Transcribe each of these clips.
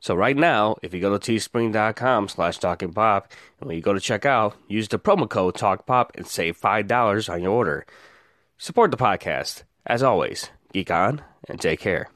So right now, if you go to teespring.com slash talkingpop, and when you go to check out, use the promo code TalkPop and save $5 on your order. Support the podcast. As always, geek on and take care.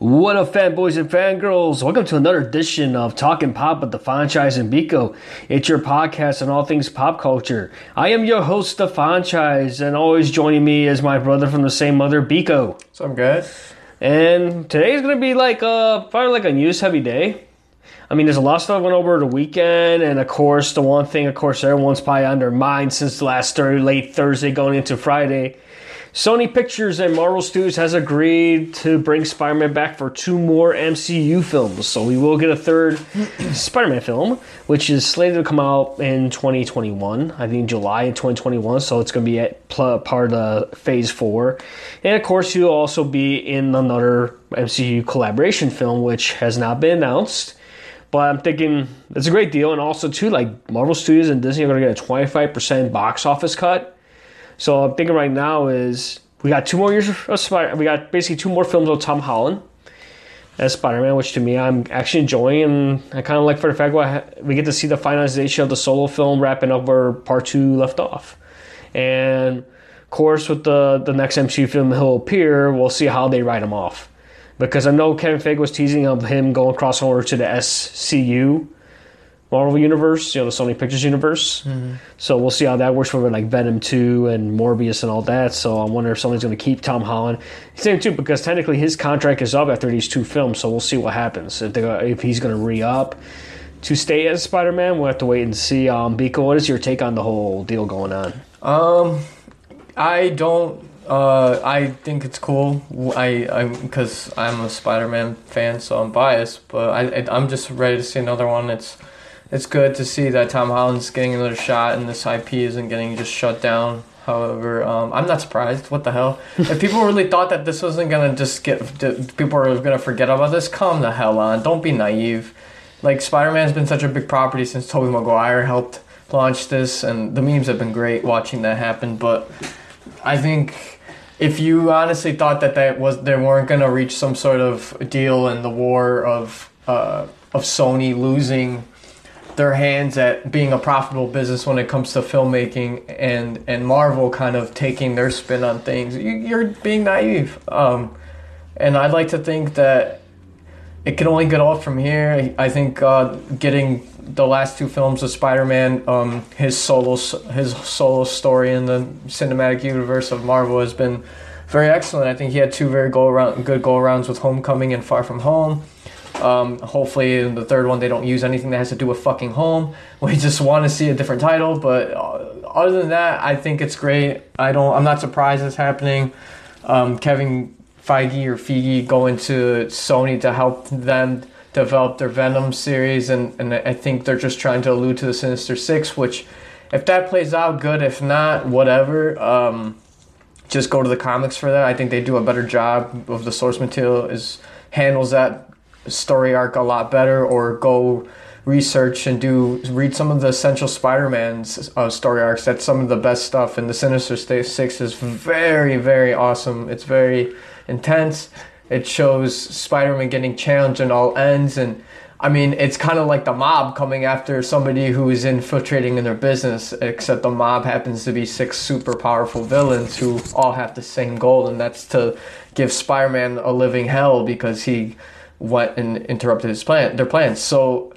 What up, fanboys and fangirls? Welcome to another edition of Talking Pop with the Franchise and Bico. It's your podcast on all things pop culture. I am your host, the Franchise, and always joining me is my brother from the same mother, Bico. So I'm good. And today's gonna be like a probably like a news heavy day. I mean, there's a lot of stuff went over the weekend, and of course, the one thing, of course, everyone's probably on their mind since the last Thursday, late Thursday, going into Friday Sony Pictures and Marvel Studios has agreed to bring Spider-Man back for two more MCU films. So we will get a third Spider-Man film, which is slated to come out in 2021. I think July in 2021. So it's going to be at part of Phase Four, and of course he'll also be in another MCU collaboration film, which has not been announced. But I'm thinking it's a great deal, and also too, like Marvel Studios and Disney are going to get a 25% box office cut so I'm thinking right now is we got two more years of Spider. We got basically two more films with Tom Holland as Spider-Man, which to me I'm actually enjoying, and I kind of like for the fact that we get to see the finalization of the solo film wrapping up where Part Two left off, and of course with the the next MCU film he'll appear, we'll see how they write him off, because I know Kevin Feige was teasing of him going crossover to the SCU Marvel universe, you know, the Sony Pictures universe. Mm-hmm. So we'll see how that works for like Venom 2 and Morbius and all that. So I wonder if somebody's going to keep Tom Holland. Same too, because technically his contract is up after these two films. So we'll see what happens if they if he's going to re up to stay as Spider Man. We'll have to wait and see. Um, Biko, what is your take on the whole deal going on? Um, I don't. Uh, I think it's cool. I I'm because I'm a Spider-Man fan, so I'm biased. But I I'm just ready to see another one. It's it's good to see that Tom Holland's getting another shot and this IP isn't getting just shut down. However, um, I'm not surprised. What the hell? if people really thought that this wasn't gonna just get people are gonna forget about this, come the hell on. Don't be naive. Like Spider-Man's been such a big property since Tobey Maguire helped launch this, and the memes have been great watching that happen. But I think if you honestly thought that that was they weren't gonna reach some sort of deal in the war of uh, of Sony losing their hands at being a profitable business when it comes to filmmaking and and Marvel kind of taking their spin on things. You, are being naive, um, and I'd like to think that it can only get off from here. I think uh, getting the last two films of Spider-Man, um, his solo his solo story in the cinematic universe of Marvel has been very excellent. I think he had two very go around good go arounds with Homecoming and Far From Home. Um, hopefully, in the third one, they don't use anything that has to do with fucking home. We just want to see a different title, but uh, other than that, I think it's great. I don't. I'm not surprised it's happening. Um, Kevin Feige or Feige going to Sony to help them develop their Venom series, and, and I think they're just trying to allude to the Sinister Six, which, if that plays out, good. If not, whatever. Um, just go to the comics for that. I think they do a better job of the source material is handles that story arc a lot better, or go research and do read some of the essential Spider-Man's uh, story arcs. That's some of the best stuff. And the Sinister Six is very, very awesome. It's very intense. It shows Spider-Man getting challenged in all ends, and I mean, it's kind of like the mob coming after somebody who is infiltrating in their business. Except the mob happens to be six super powerful villains who all have the same goal, and that's to give Spider-Man a living hell because he went and interrupted his plan, their plans. So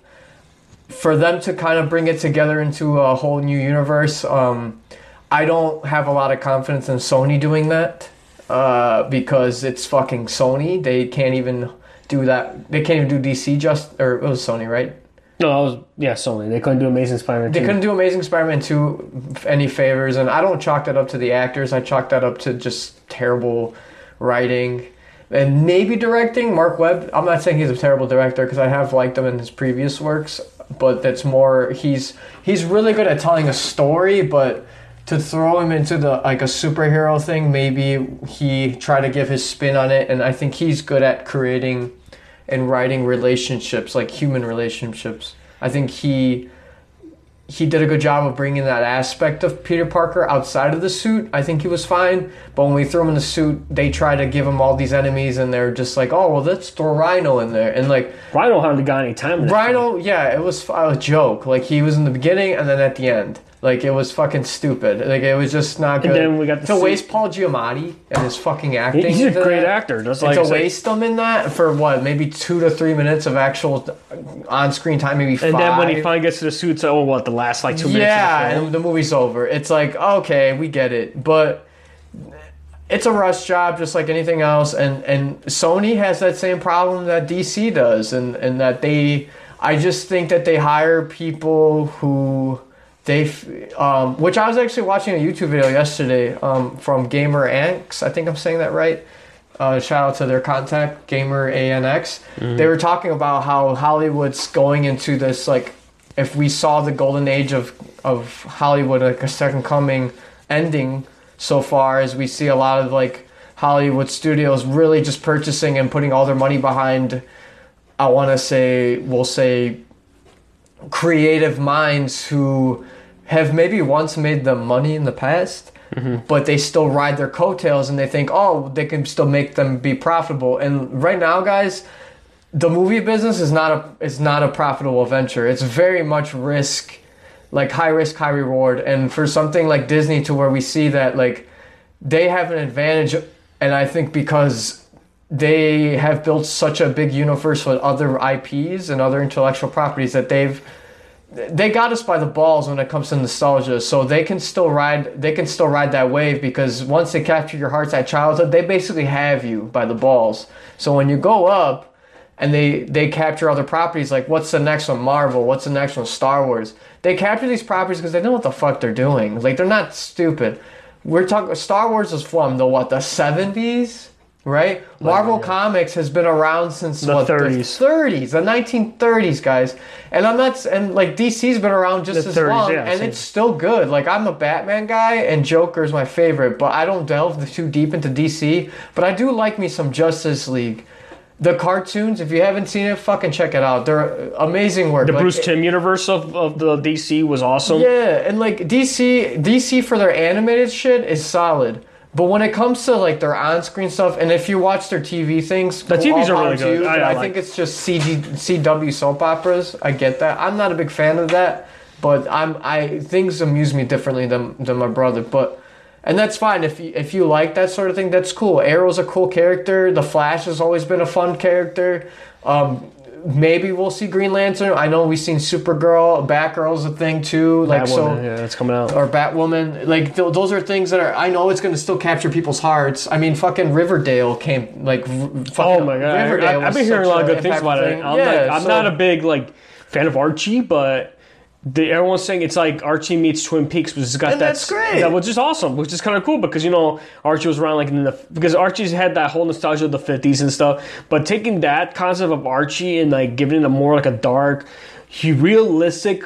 for them to kind of bring it together into a whole new universe, um, I don't have a lot of confidence in Sony doing that uh, because it's fucking Sony. They can't even do that. They can't even do DC just or it was Sony, right? No, I was yeah Sony. They couldn't do Amazing Spider-Man. They 2. couldn't do Amazing Spider-Man two any favors, and I don't chalk that up to the actors. I chalk that up to just terrible writing and maybe directing. Mark Webb. I'm not saying he's a terrible director because I have liked him in his previous works, but that's more he's he's really good at telling a story, but to throw him into the like a superhero thing, maybe he try to give his spin on it, and I think he's good at creating and writing relationships, like human relationships. I think he he did a good job of bringing that aspect of Peter Parker outside of the suit. I think he was fine, but when we threw him in the suit, they try to give him all these enemies, and they're just like, "Oh, well, let's throw Rhino in there," and like Rhino hardly got any time. Rhino, yeah, it was a joke. Like he was in the beginning and then at the end. Like it was fucking stupid. Like it was just not good. And then we got to se- waste Paul Giamatti and his fucking acting. He's a great that. actor. Just And like to like- waste them in that for what maybe two to three minutes of actual on-screen time, maybe five. And then when he finally gets to the suits, oh, what the last like two minutes? yeah, of the and the movie's over. It's like okay, we get it, but it's a rush job just like anything else. And and Sony has that same problem that DC does, and and that they. I just think that they hire people who they, um, which I was actually watching a YouTube video yesterday um, from GameRanx. I think I'm saying that right. Uh, shout out to their contact, GameRanx. They were talking about how Hollywood's going into this like, if we saw the golden age of of Hollywood, like a second coming ending so far, as we see a lot of like Hollywood studios really just purchasing and putting all their money behind. I want to say, we'll say, creative minds who have maybe once made them money in the past, mm-hmm. but they still ride their coattails and they think, oh, they can still make them be profitable. And right now, guys, the movie business is not a is not a profitable venture. It's very much risk, like high risk, high reward. And for something like Disney, to where we see that like they have an advantage, and I think because they have built such a big universe with other IPs and other intellectual properties that they've they got us by the balls when it comes to nostalgia. So they can still ride they can still ride that wave because once they capture your hearts at childhood they basically have you by the balls. So when you go up and they they capture other properties like what's the next one? Marvel what's the next one? Star wars. They capture these properties because they know what the fuck they're doing. Like they're not stupid. We're talking star wars is from the what the 70s right marvel comics has been around since The what 30s. the 30s the 1930s guys and i'm not and like dc's been around just The as 30s, long yeah, and same. it's still good like i'm a batman guy and joker is my favorite but i don't delve too deep into dc but i do like me some justice league the cartoons if you haven't seen it fucking check it out they're amazing work The Like, Bruce Timm universe of, of the DC was awesome. yeah, and like DC, DC for their animated shit is solid. But when it comes to like their on-screen stuff, and if you watch their TV things, The TVs are really good. you, I- I I, like- think it's just CG, CW soap operas. I get that. I'm not a big fan of that, but I'm I things amuse me differently than than my brother. But and that's fine if you if you like that sort of thing. That's cool. Arrow's a cool character. The Flash has always been a fun character. Um, maybe we'll see Green Lantern. I know we've seen Supergirl. Batgirl's a thing too. Like so yeah, that's coming out. or Batwoman. Like th- those are things that are. I know it's going to still capture people's hearts. I mean, fucking Riverdale came like. r- Fucking, Oh my god, Riverdale I, have been hearing a lot of good things about it. I'm, yeah, like, I'm so- not a big like fan of Archie, but the, everyone's saying it's like Archie meets Twin Peaks, which has got And that that's great. That which is awesome, which is kind of cool because you know Archie was around like in the because Archie's had that whole nostalgia of the fifties and stuff. But taking that concept of Archie and like giving it a more like a dark, realistic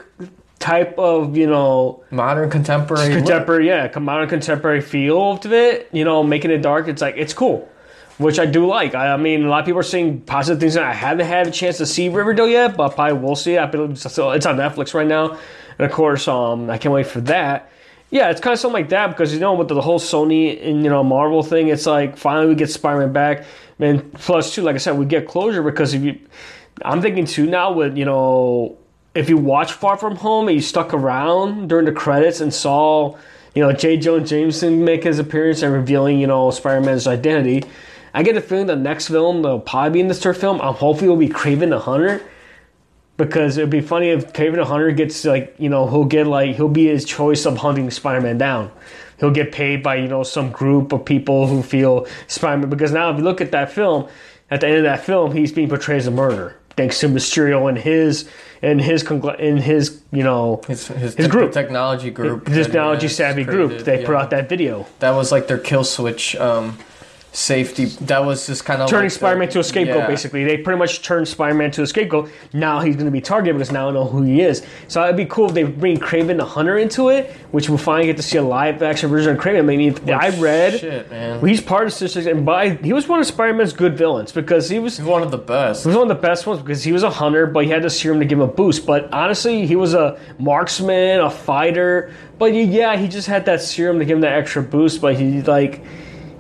type of you know Modern contemporary. look. contemporary, yeah, modern contemporary feel to it. You know, making it dark. It's like it's cool, which I do like. I, I mean, a lot of people are saying positive things. And I haven't had a chance to see Riverdale yet, but probably will see. it. I believe it's on Netflix right now, and of course, um, I can't wait for that. Yeah, it's kind of something like that because you know with the whole Sony and you know Marvel thing, it's like finally we get Spider-Man back. And plus, too, like I said, we get closure because if you, I'm thinking too now with you know if you watch Far From Home and you stuck around during the credits and saw, you know, J. Jonah Jameson make his appearance and revealing, you know, Spider-Man's identity, I get the feeling the next film, they'll probably be in this third film, I'm hopefully it'll be Kraven the Hunter. Because it'd be funny if Kraven the Hunter gets like, you know, he'll get like he'll be his choice of hunting Spider-Man down. He'll get paid by, you know, some group of people who feel Spider-Man because now if you look at that film, at the end of that film, he's being portrayed as a murderer. Thanks to Mysterio and his and his congl- in his you know His, his, His group. technology group. his technology has savvy group. created, They put out that video That was like their kill switch um, safety. That was just kind of turning like Spider-Man the- to a scapegoat. yeah. Basically, they pretty much turned Spider-Man to a scapegoat. Now he's going to be targeted because now I know who he is. So it'd be cool if they bring Kraven the Hunter into it, which we'll finally get to see a live action version of Kraven. I mean, I read. Shit, man. He's part of Six and by he was one of Spider-Man's good villains because he was one of the best. He was one of the best ones because he was a hunter, but he had the serum to give him a boost. But honestly, he was a marksman, a fighter. But yeah, he just had that serum to give him that extra boost. But he like.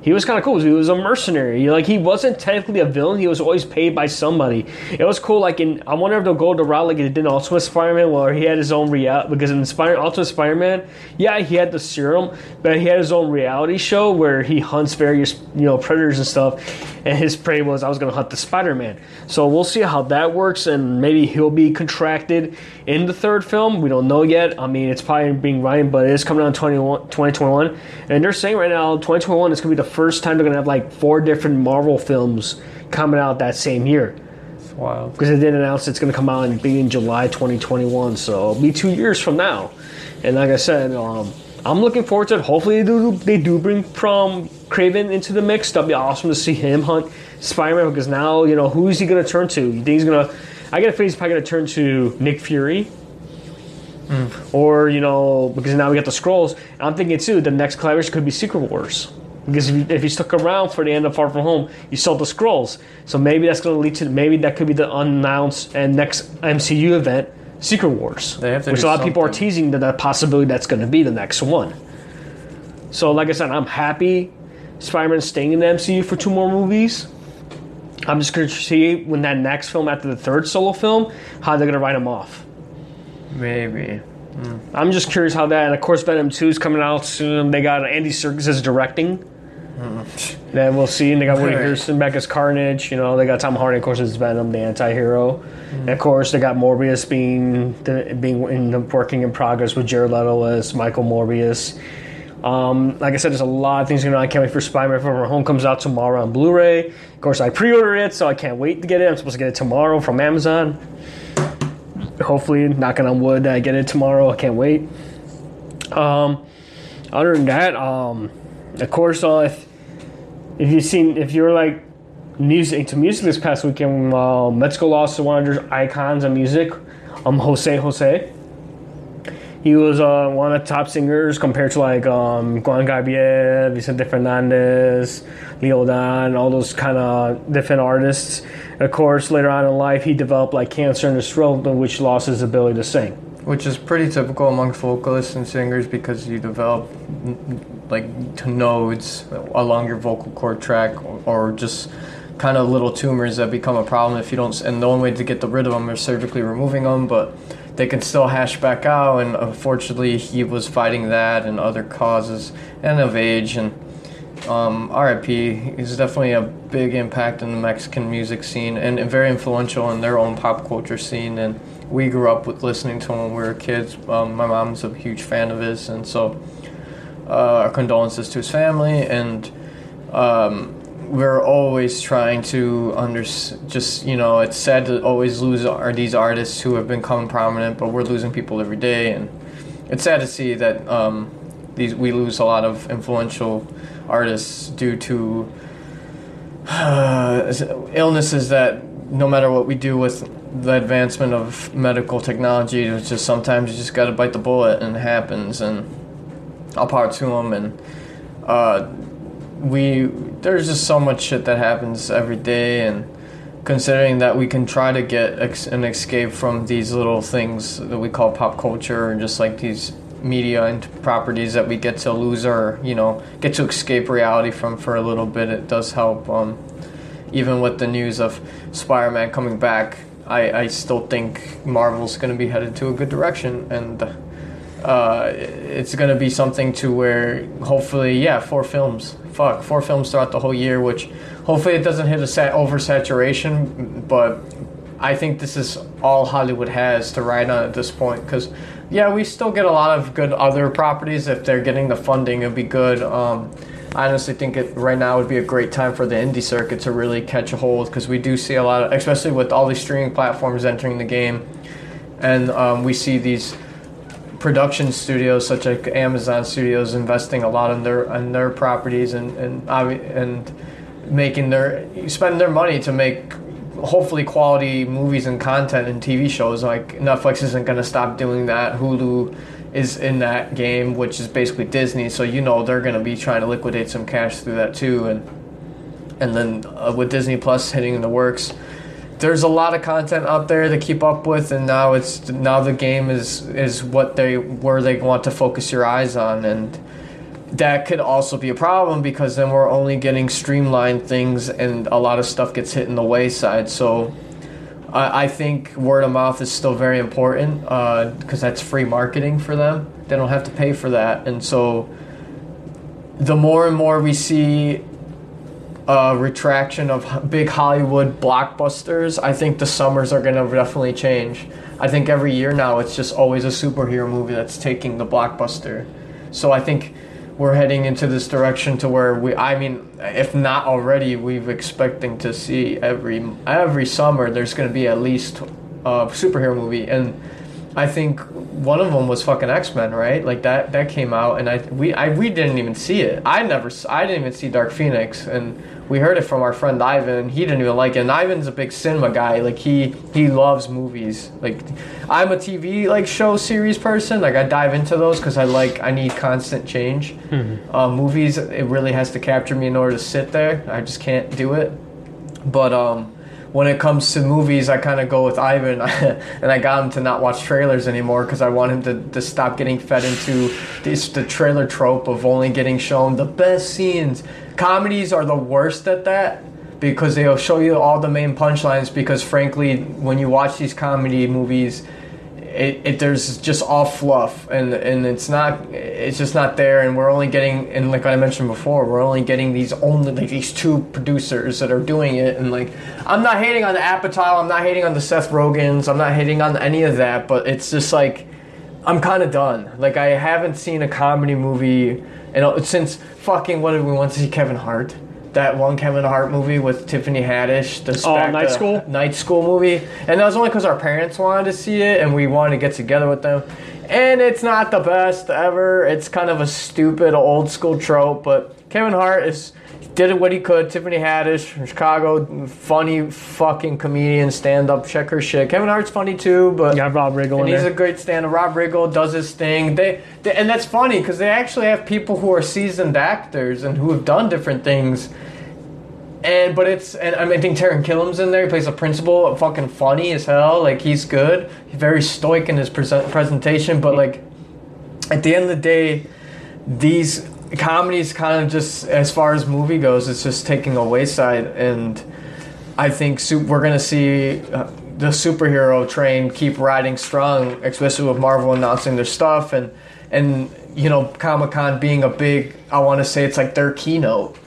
He was kind of cool. He was a mercenary. Like he wasn't technically a villain. He was always paid by somebody. It was cool. Like in, I wonder if they'll go the route like it did in Ultimate Spider-Man, where he had his own reality. Because in Spider Ultimate Spider-Man, yeah, he had the serum, but he had his own reality show where he hunts various you know predators and stuff. And his prey was I was to hunt the Spider-Man. So we'll see how that works, and maybe he'll be contracted in the third film. We don't know yet. I mean, it's probably being Ryan, but it is coming out in 2021. And they're saying right now, 2021 is to be the first time they're going to have like four different Marvel films coming out that same year. It's wild. Because they did announce it's going to come out and be in July 2021. So it'll be two years from now. And like I said, um, I'm looking forward to it. Hopefully they do, they do bring from Kraven into the mix. That'd be awesome to see him hunt Spider-Man because now, you know, who is he going to turn to? You think he's going to... I get a feeling he's probably going to turn to Nick Fury. Or, you know, because now we got the scrolls. I'm thinking, too, the next collaboration could be Secret Wars. Because if you, if you stuck around for the end of Far From Home, you saw the scrolls. So maybe that's going to lead to, maybe that could be the unannounced and next MCU event, Secret Wars. They have to which a lot of people are teasing that, that possibility that's going to be the next one. So, like I said, I'm happy Spider Man's staying in the MCU for two more movies. I'm just going to see when that next film, after the third solo film, how they're going to write him off. Maybe. Hmm. I'm just curious how that, and of course, Venom 2 is coming out soon. They got Andy Serkis as directing. Then we'll see. And they got Woody. Harrelson back as Carnage. You know, they got Tom Hardy, of course, as Venom, the anti-hero. And of course, they got Morbius being the, being in the working in progress with Jared Leto as Michael Morbius. Um, like I said, there's a lot of things going on. I can't wait for Spider-Man From Home comes out tomorrow on Blu-ray. Of course, I pre-ordered it, so I can't wait to get it. I'm supposed to get it tomorrow from Amazon. Hopefully, knocking on wood, I get it tomorrow. I can't wait. Um, other than that, um, of course, uh, if you've seen, if you're like music into music this past weekend, uh, Mexico lost to one of their icons of music, um, Jose Jose. He was uh, one of the top singers compared to like um, Juan Gabriel, Vicente Fernandez, Leo Dan, all those kind of different artists. Of course, later on in life, he developed like cancer in his throat, which lost his ability to sing. Which is pretty typical amongst vocalists and singers because you develop like to nodes along your vocal cord track or, or just kind of little tumors that become a problem if you don't. And the only way to get rid of them is surgically removing them, but they can still hash back out. And unfortunately, he was fighting that and other causes and of age and. Um, RIP is definitely a big impact in the Mexican music scene and, and very influential in their own pop culture scene. And we grew up with listening to him when we were kids. Um, my mom's a huge fan of his, and so uh, our condolences to his family. And um, we're always trying to under just you know it's sad to always lose our, these artists who have become prominent but we're losing people every day and it's sad to see that um, these we lose a lot of influential artists due to uh, illnesses that no matter what we do with the advancement of medical technology it's just sometimes you just got to bite the bullet and it happens and I'll power to them and uh, we there's just so much shit that happens every day and considering that we can try to get ex- an escape from these little things that we call pop culture and just like these media and properties that we get to lose or you know get to escape reality from for a little bit it does help um, even with the news of spider-man coming back i, I still think marvel's going to be headed to a good direction and uh, it's going to be something to where hopefully yeah four films. Fuck four films throughout the whole year which hopefully it doesn't hit a set oversaturation but i think this is all hollywood has to ride on at this point because yeah we still get a lot of good other properties. If they're getting the funding it'd be good. Um, I honestly think it right now would be a great time for the indie circuit to really catch a hold because we do see a lot of, especially with all these streaming platforms entering the game, and um, we see these production studios such as Amazon Studios investing a lot in their in their properties and and and making their spend their money to make hopefully quality movies and content and TV shows. Like Netflix isn't going to stop doing that. Hulu is in that game, which is basically Disney. So you know they're going to be trying to liquidate some cash through that too, and and then uh, with Disney Plus hitting in the works there's a lot of content out there to keep up with and now it's now the game is is what they where they want to focus your eyes on and that could also be a problem because then we're only getting streamlined things and a lot of stuff gets hit in the wayside so i, I think word of mouth is still very important because uh, that's free marketing for them they don't have to pay for that and so the more and more we see uh, retraction of big Hollywood blockbusters, I think the summers are going to definitely change. I think every year now it's just always a superhero movie that's taking the blockbuster. So I think we're heading into this direction to where we I mean if not already we've expecting to see every every summer there's going to be at least a superhero movie and I think one of them was fucking X Men, right? Like that that came out, and I we I we didn't even see it. I never I didn't even see Dark Phoenix, and we heard it from our friend Ivan. He didn't even like it. And Ivan's a big cinema guy. Like he he loves movies. Like I'm a TV like show series person. Like I dive into those because I like I need constant change. Mm-hmm. Uh, movies it really has to capture me in order to sit there. I just can't do it. But um when it comes to movies, I kind of go with Ivan, and I got him to not watch trailers anymore because I want him to, to stop getting fed into this the trailer trope of only getting shown the best scenes. Comedies are the worst at that because they'll show you all the main punchlines. Because frankly, when you watch these comedy movies, it, it, there's just all fluff and and it's not it's just not there. And we're only getting and like I mentioned before we're only getting these only like these two producers that are doing it. And like I'm not hating on the Apatow. I'm not hating on the Seth Rogens I'm not hating on any of that. But it's just like I'm kind of done. Like I haven't seen a comedy movie and since fucking what did we want to see Kevin Hart that one Kevin Hart movie with Tiffany Haddish, the oh, Night School, Night School movie, and that was only because our parents wanted to see it and we wanted to get together with them. And it's not the best ever. It's kind of a stupid old school trope, but Kevin Hart is did it what he could. Tiffany Haddish from Chicago, funny fucking comedian, stand up, check her shit. Kevin Hart's funny too, but yeah, Rob Riggle, and he's there. a great stand up. Rob Riggle does his thing. They, they and that's funny because they actually have people who are seasoned actors and who have done different things and but it's and I think Taran Killam's in there. He plays a principal, fucking funny as hell. Like he's good. He's very stoic in his present, presentation. But like at the end of the day, these comedies kind of just as far as movie goes, it's just taking a wayside. And I think we're gonna see. Uh, the superhero train keep riding strong, especially with Marvel announcing their stuff and and you know Comic Con being a big. I want to say it's like their keynote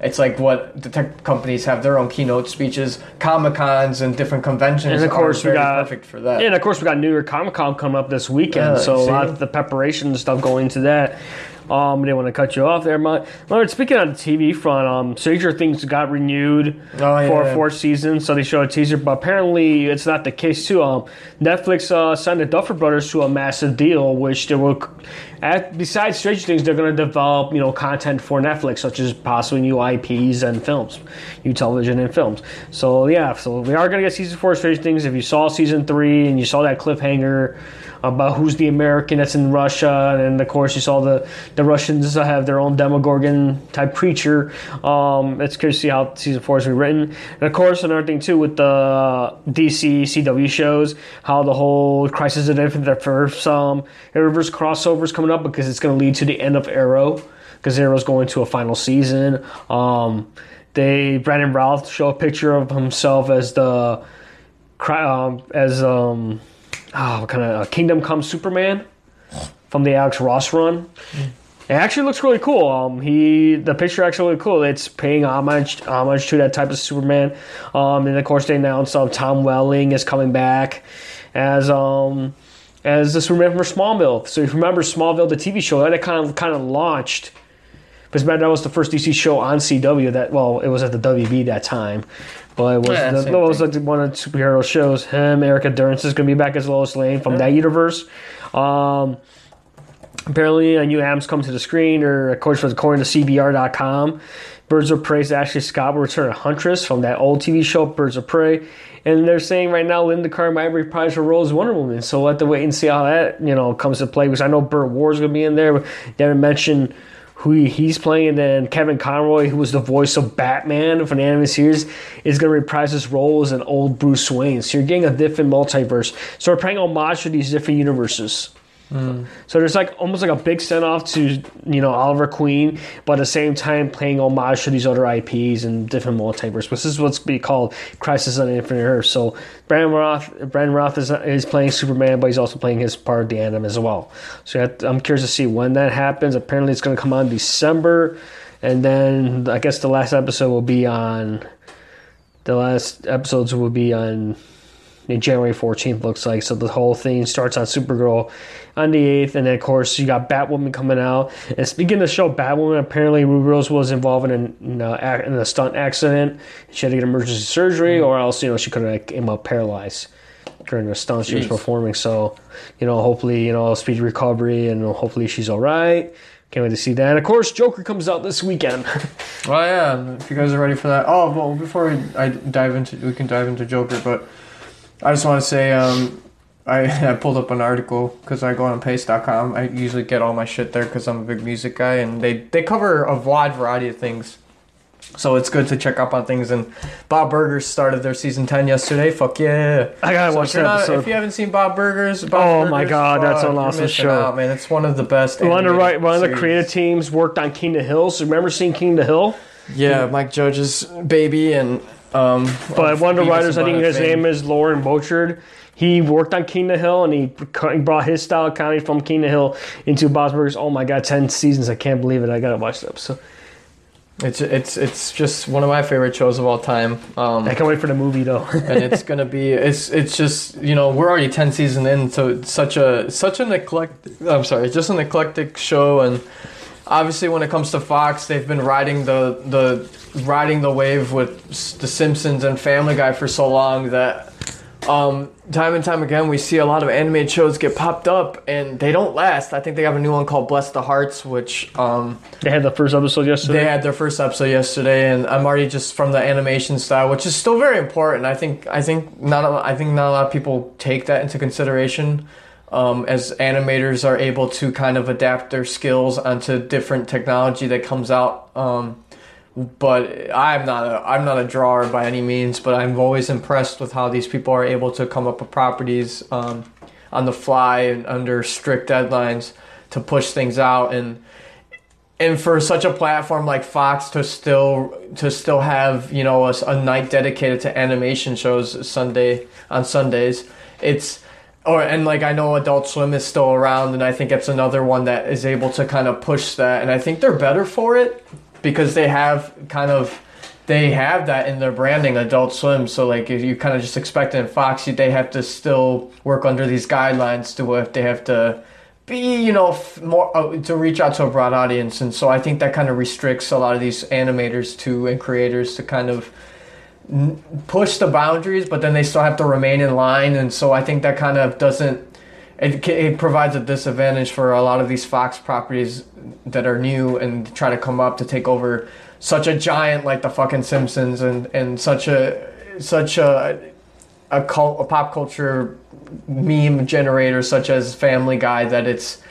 it's like what the tech companies have their own keynote speeches, comic cons, and different conventions. And of course, we got perfect for that. Yeah, and of course, we got New York Comic Con coming up this weekend, yeah, so see? a lot of the preparation and stuff going into that. Um, they want to cut you off there, but Leonard, speaking on the TV front, um, Stranger Things got renewed Oh, for yeah. a fourth season, so they showed a teaser. But apparently, it's not the case too. Um, Netflix uh, signed the Duffer Brothers to a massive deal, which they will. At, besides Stranger Things, they're going to develop you know content for Netflix, such as possibly new IPs and films, new television and films. So yeah, so we are going to get season four of Stranger Things. If you saw season three and you saw that cliffhanger about who's the American that's in Russia, and of course you saw the the Russians have their own Demogorgon type creature. Um, it's curious to see how season four is rewritten, and of course another thing too with the DC CW shows, how the whole Crisis of Infinite Earths um, Arrowverse crossover is coming up because it's going to lead to the end of Arrow because Arrow's going to a final season. Um, they Brandon Routh show a picture of himself as the um, as um oh, what kind of uh, Kingdom Come Superman from the Alex Ross run. It actually looks really cool. Um, he the picture actually really cool. It's paying homage homage to that type of Superman. Um, and of course they announced um, Tom Welling is coming back as um as the Superman from Smallville. So if you remember Smallville, the TV show, that kind of kind of launched. Because that was the first DC show on CW. That well, it was at the WB that time, but it was Yeah, the, was like one of the superhero shows. Him, Erica Durance is going to be back as Lois Lane from that universe. Um, apparently, a new Adams come to the screen, or of course, according to CBR.com, Birds of Prey's Ashley Scott will return a Huntress from that old TV show, Birds of Prey. And they're saying right now Lynda Carter might reprise her role as Wonder Woman. So we'll have to wait and see how that, you know, comes to play. Because I know Burt Ward's going to be in there. But they haven't mentioned who he's playing. And then Kevin Conroy, who was the voice of Batman for the animated series, is going to reprise his role as an old Bruce Wayne. So you're getting a different multiverse. So we're paying homage to these different universes. So there's like almost like a big send off to you know Oliver Queen, but at the same time playing homage to these other IPs and different multiverse. This is what's be called Crisis on Infinite Earth. So Brandon Routh, Brandon Routh is, is playing Superman, but he's also playing his part of the Atom as well. So to- I'm curious to see when that happens. Apparently it's going to come out in December, and then I guess the last episode will be on. The last episodes will be on January 14th looks like. So the whole thing starts on Supergirl on the 8th, and then of course you got Batwoman coming out. And speaking of the show, Batwoman apparently Ruby Rose was involved in, an, in, a, in a stunt accident. She had to get emergency surgery, mm-hmm. or else you know she could have came up paralyzed during the stunt she was performing. So you know, hopefully you know speedy recovery, and hopefully she's all right. Can't wait to see that. And of course, Joker comes out this weekend. Oh yeah, if you guys are ready for that. Oh well, before we, I dive into, we can dive into Joker, but I just want to say, um, I I pulled up an article because I go on Pace.com. I usually get all my shit there because I'm a big music guy, and they they cover a wide variety of things. So it's good to check up on things. And Bob Burgers started their season ten yesterday. Fuck yeah! I gotta So watch that not- episode. if you haven't seen Bob Burgers, Bob Oh my God, that's an awesome show. out, man. It's one of the best. One of right, one of the creative teams worked on King of the Hill. So remember seeing King of the Hill? Yeah, Mike Judge's baby and um. But one of the writers, I think his fame. name is Loren Bouchard. He worked on King of the Hill and he he brought his style of comedy from King of the Hill into Bob's Burgers. Oh my god, 10 seasons. I can't believe it. I gotta watch the So. It's it's it's just one of my favorite shows of all time. Um, I can't wait for the movie though. and it's gonna be it's it's just you know we're already ten season in, so it's such a such an eclectic. I'm sorry, just an eclectic show, and obviously when it comes to Fox, they've been riding the the riding the wave with The Simpsons and Family Guy for so long that um, time and time again we see a lot of animated shows get popped up and they don't last. I think they have a new one called Bless the Hearts, which um, they had the first episode yesterday. they had their first episode yesterday, and I'm already just from the animation style, which is still very important. I think I think not a, I think not a lot of people take that into consideration. Um, as animators are able to kind of adapt their skills onto different technology that comes out. Um, but I'm not a I'm not a drawer by any means, but I'm always impressed with how these people are able to come up with properties um, on the fly and under strict deadlines to push things out. And and for such a platform like Fox to still to still have you know a, a night dedicated to animation shows Sunday on Sundays, it's or and like I know Adult Swim is still around, and I think it's another one that is able to kind of push that, and I think they're better for it because they have kind of they have that in their branding, Adult Swim. So like if you kind of just expect in Fox, they have to still work under these guidelines to if they have to be you know more uh, to reach out to a broad audience and so i think that kind of restricts a lot of these animators to and creators to kind of push the boundaries but then they still have to remain in line and so i think that kind of doesn't it, it provides a disadvantage for a lot of these fox properties that are new and try to come up to take over such a giant like the fucking simpsons and and such a such a a, cult, a pop culture meme generator such as Family Guy that it's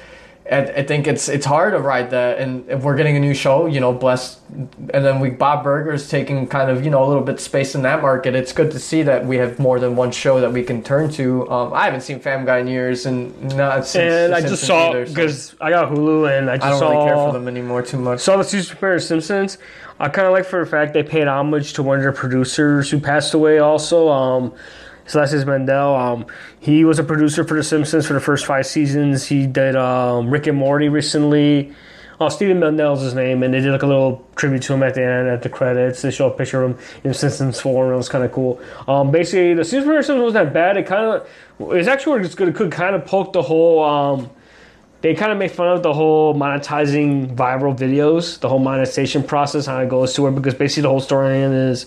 I, I think it's it's hard to ride that and if we're getting a new show you know blessed and then we Bob Burger's taking kind of you know a little bit space in that market it's good to see that we have more than one show that we can turn to um, I haven't seen Family Guy in years and not since and I just saw either, so because I got Hulu and I just I don't saw really care for them anymore too much saw the of Simpsons. I kind of like for the fact they paid homage to one of their producers who passed away. Also, um, his last is Mandel. Um, he was a producer for The Simpsons for the first five seasons. He did um, Rick and Morty recently. Oh, Stephen Mendel's his name, and they did like a little tribute to him at the end at the credits. They show a picture of him in Simpsons form. It was kind of cool. Um, basically, the Simpsons wasn't that bad. It kind of it's actually it's good. It could kind of poke the whole. Um, they kind of make fun of the whole monetizing viral videos, the whole monetization process, how it goes to it, because basically the whole storyline is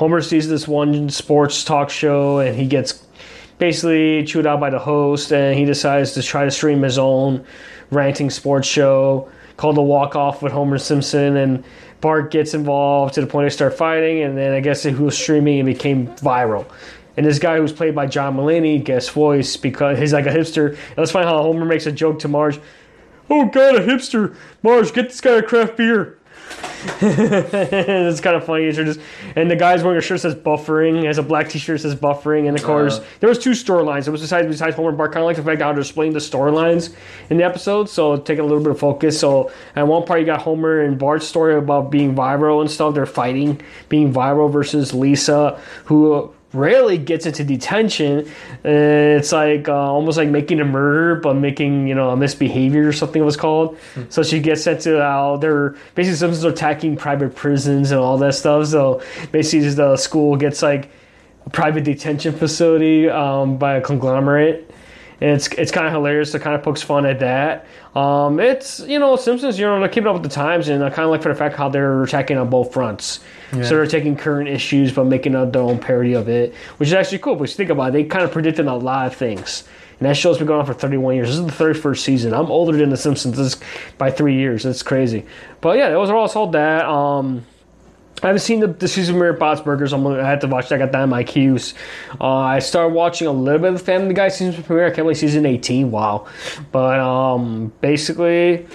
Homer sees this one sports talk show and he gets basically chewed out by the host and he decides to try to stream his own ranting sports show called The Walk Off with Homer Simpson and Bart gets involved to the point they start fighting and then I guess who was streaming and became viral. And this guy who's played by John Mulaney guest voice because he's like a hipster. And let's find how Homer makes a joke to Marge. Oh God, a hipster! Marge, get this guy a craft beer. it's kind of funny. Just, and the guy's wearing a shirt that says buffering. Has a black T-shirt that says buffering. And of course, Uh. there was two storylines. It was besides besides Homer and Bart. Kind of like the fact how they're splitting the storylines in the episode, so taking a little bit of focus. So at one part, you got Homer and Bart's story about being viral and stuff. They're fighting, being viral versus Lisa, who rarely gets into detention. Uh, it's like uh, almost like making a murder, but making you know a misbehavior or something it was called. So she gets sent to uh, they're basically are attacking private prisons and all that stuff. So basically, the school gets like a private detention facility um, by a conglomerate. And it's it's kind of hilarious. It kind of pokes fun at that. Um, it's you know Simpsons. You know they're keeping up with the times, and I kind of like for the fact how they're attacking on both fronts. So they're taking current issues but making a, their own parody of it, which is actually cool. Because you think about it, they kind of predicted a lot of things. And that show's been going on for 31 years. This is the 31st season. I'm older than The Simpsons this, by three years. That's crazy. But yeah, that was all I saw that. Um, I haven't seen the, the season premiere of Bob's Burgers. I'm I had to watch that. I got that in my queues. Uh, I started watching a little bit of the Family Guy season premiere. I can't believe season 18. Wow. But um, basically,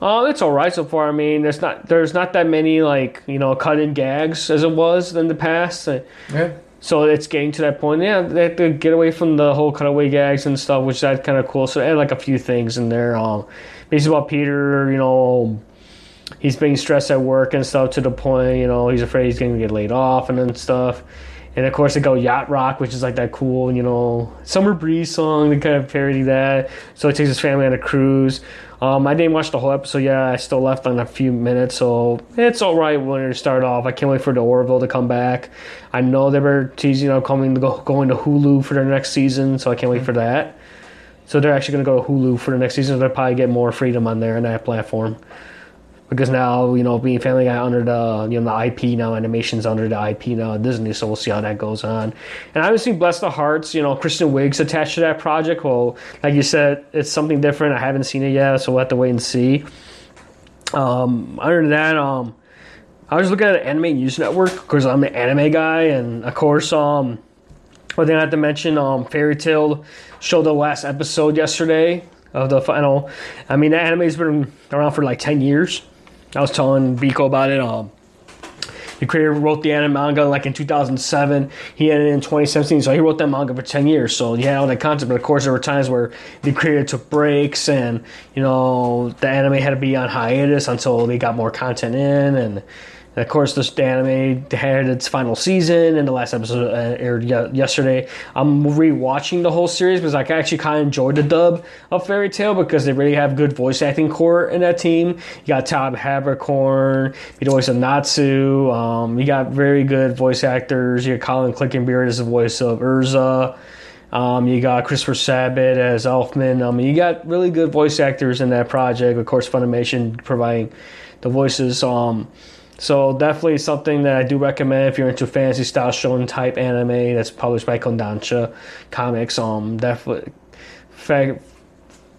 uh, it's all right so far. I mean, there's not there's not that many like you know cut in gags as it was in the past. Uh, yeah So it's getting to that point. Yeah, they have to get away from the whole cutaway gags and stuff, which is kind of cool. So they had like a few things in there. Um, basically about Peter, you know, he's being stressed at work and stuff to the point, you know, he's afraid he's going to get laid off and then stuff. And of course, they go yacht rock, which is like that cool, you know, summer breeze song. They kind of parody that. So he takes his family on a cruise. Um, I didn't watch the whole episode yet. I still left on a few minutes, so it's all right when it start off. I can't wait for the Orville to come back. I know they were teasing, you know, coming to go going to Hulu for their next season, so I can't wait for that. So they're actually going to go to Hulu for the next season. So They'll probably get more freedom on there on that platform because now you know being Family Guy under the you know the IP now, animation's under the IP now Disney. So we'll see how that goes on. And seen Bless the Hearts. You know, Kristen Wiig's attached to that project. Well, like you said, it's something different. I haven't seen it yet, so we'll have to wait and see. Um, other than that, um, I was looking at Anime News Network because I'm an anime guy, and of course, um, one thing I have to mention, um, Fairy Tail showed the last episode yesterday of the final. I mean, the anime's been around for like ten years. I was telling Biko about it. Um, the creator wrote the anime manga like in 2007. He ended in 2017, so he wrote that manga for 10 years. So he had all that content, but of course there were times where the creator took breaks, and you know the anime had to be on hiatus until they got more content in, and. Of course, this anime had its final season, and the last episode uh, aired yesterday. I'm rewatching the whole series because I actually kind of enjoyed the dub of Fairy Tail because they really have good voice acting core in that team. You got Todd Haberkorn, of Natsu. Um, you got very good voice actors. You got Colin Clinkenbeard as the voice of Erza. Um, you got Christopher Sabat as Elfman. Um, you got really good voice actors in that project. Of course, Funimation providing the voices. Um, so definitely something that I do recommend if you're into fantasy style shonen type anime that's published by Kodansha Comics. Um, definitely,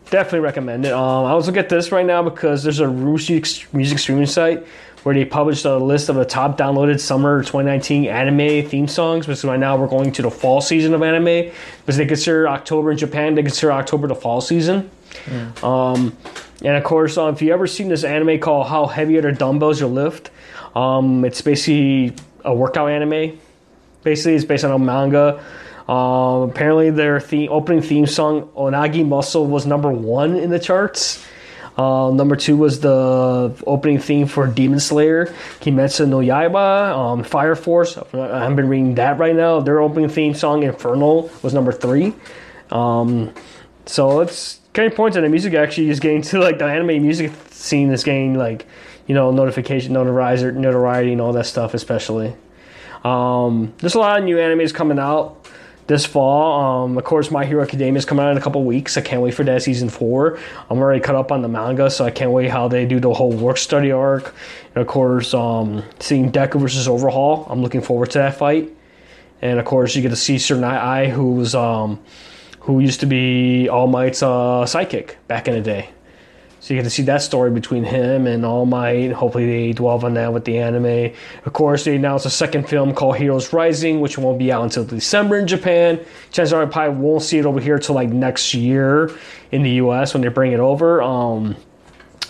definitely recommend it. Um, I was looking at this right now because there's a music music streaming site where they published a list of the top downloaded summer 2019 anime theme songs. Because right now we're going to the fall season of anime because they consider October in Japan. They consider October the fall season. Mm. Um, and of course, uh, if you ever seen this anime called How Heavy Are Dumbbells You Lift, um, it's basically a workout anime. Basically, it's based on a manga. Um, apparently, their theme, opening theme song "Onegai Muscle" was number one in the charts. Uh, number two was the opening theme for Demon Slayer, Kimetsu no Yaiba, um, Fire Force. I haven't been reading that right now. Their opening theme song, Infernal, was number three. Um, so it's of points that the music actually is getting to like the anime music scene is getting like you know notification, notoriety, notoriety, and all that stuff, especially. Um, there's a lot of new animes coming out this fall. Um, of course, My Hero Academia is coming out in a couple weeks. I can't wait for that season four. I'm already caught up on the manga, so I can't wait how they do the whole work study arc. And of course, um, seeing Deku versus Overhaul, I'm looking forward to that fight. And of course, you get to see Sir Night who was um, who used to be All Might's uh, sidekick back in the day. So you get to see that story between him and All Might. Hopefully they dwell on that with the anime. Of course, they announced a second film called Heroes Rising, which won't be out until December in Japan. Chances are I probably won't see it over here till like next year in the U.S. when they bring it over. Um,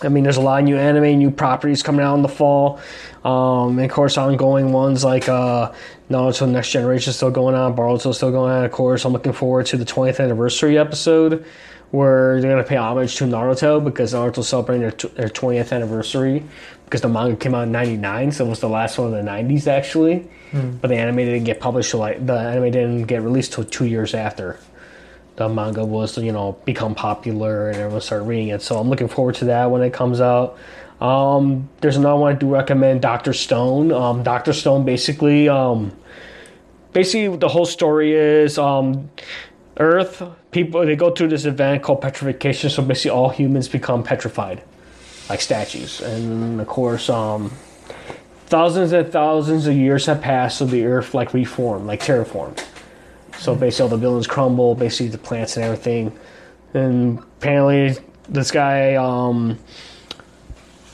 I mean, there's a lot of new anime, new properties coming out in the fall. Um, and of course, ongoing ones like uh, Naruto Next Generation still going on, Boruto still going on. Of course, I'm looking forward to the 20th anniversary episode where they're going to pay homage to Naruto because Naruto's celebrating their, t- their 20th anniversary because the manga came out in 99, so it was the last one in the 90s actually. Mm. But the anime didn't get published till like the anime didn't get released till two years after the manga was you know become popular and everyone started reading it. So I'm looking forward to that when it comes out. Um, there's another one I do recommend, Doctor Stone. Um, Doctor Stone basically, um, basically the whole story is um, Earth people they go through this event called petrification. So basically, all humans become petrified, like statues. And of course, um, thousands and thousands of years have passed, so the Earth like reformed, like terraformed. So basically, all the buildings crumble. Basically, the plants and everything. And apparently, this guy. Um,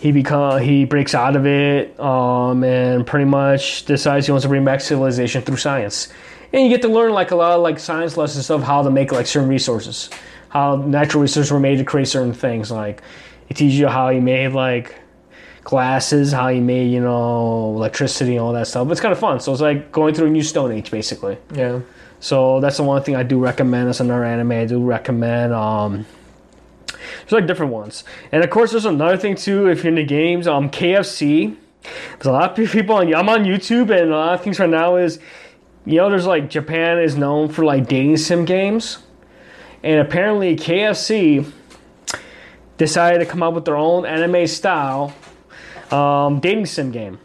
he become he breaks out of it um, and pretty much decides he wants to bring back civilization through science and you get to learn like a lot of like science lessons of how to make like certain resources, how natural resources were made to create certain things. Like it teaches you how he made like glasses, how he made you know electricity and all that stuff. But it's kind of fun. So it's like going through a new Stone Age basically. Yeah. So that's the one thing I do recommend. That's another anime I do recommend. Um, there's like different ones, and of course there's another thing too. If you're into games, um, KFC. There's a lot of people on. I'm on YouTube, and a lot of things right now is you know, there's like Japan is known for like dating sim games, and apparently KFC decided to come up with their own anime style um, dating sim game.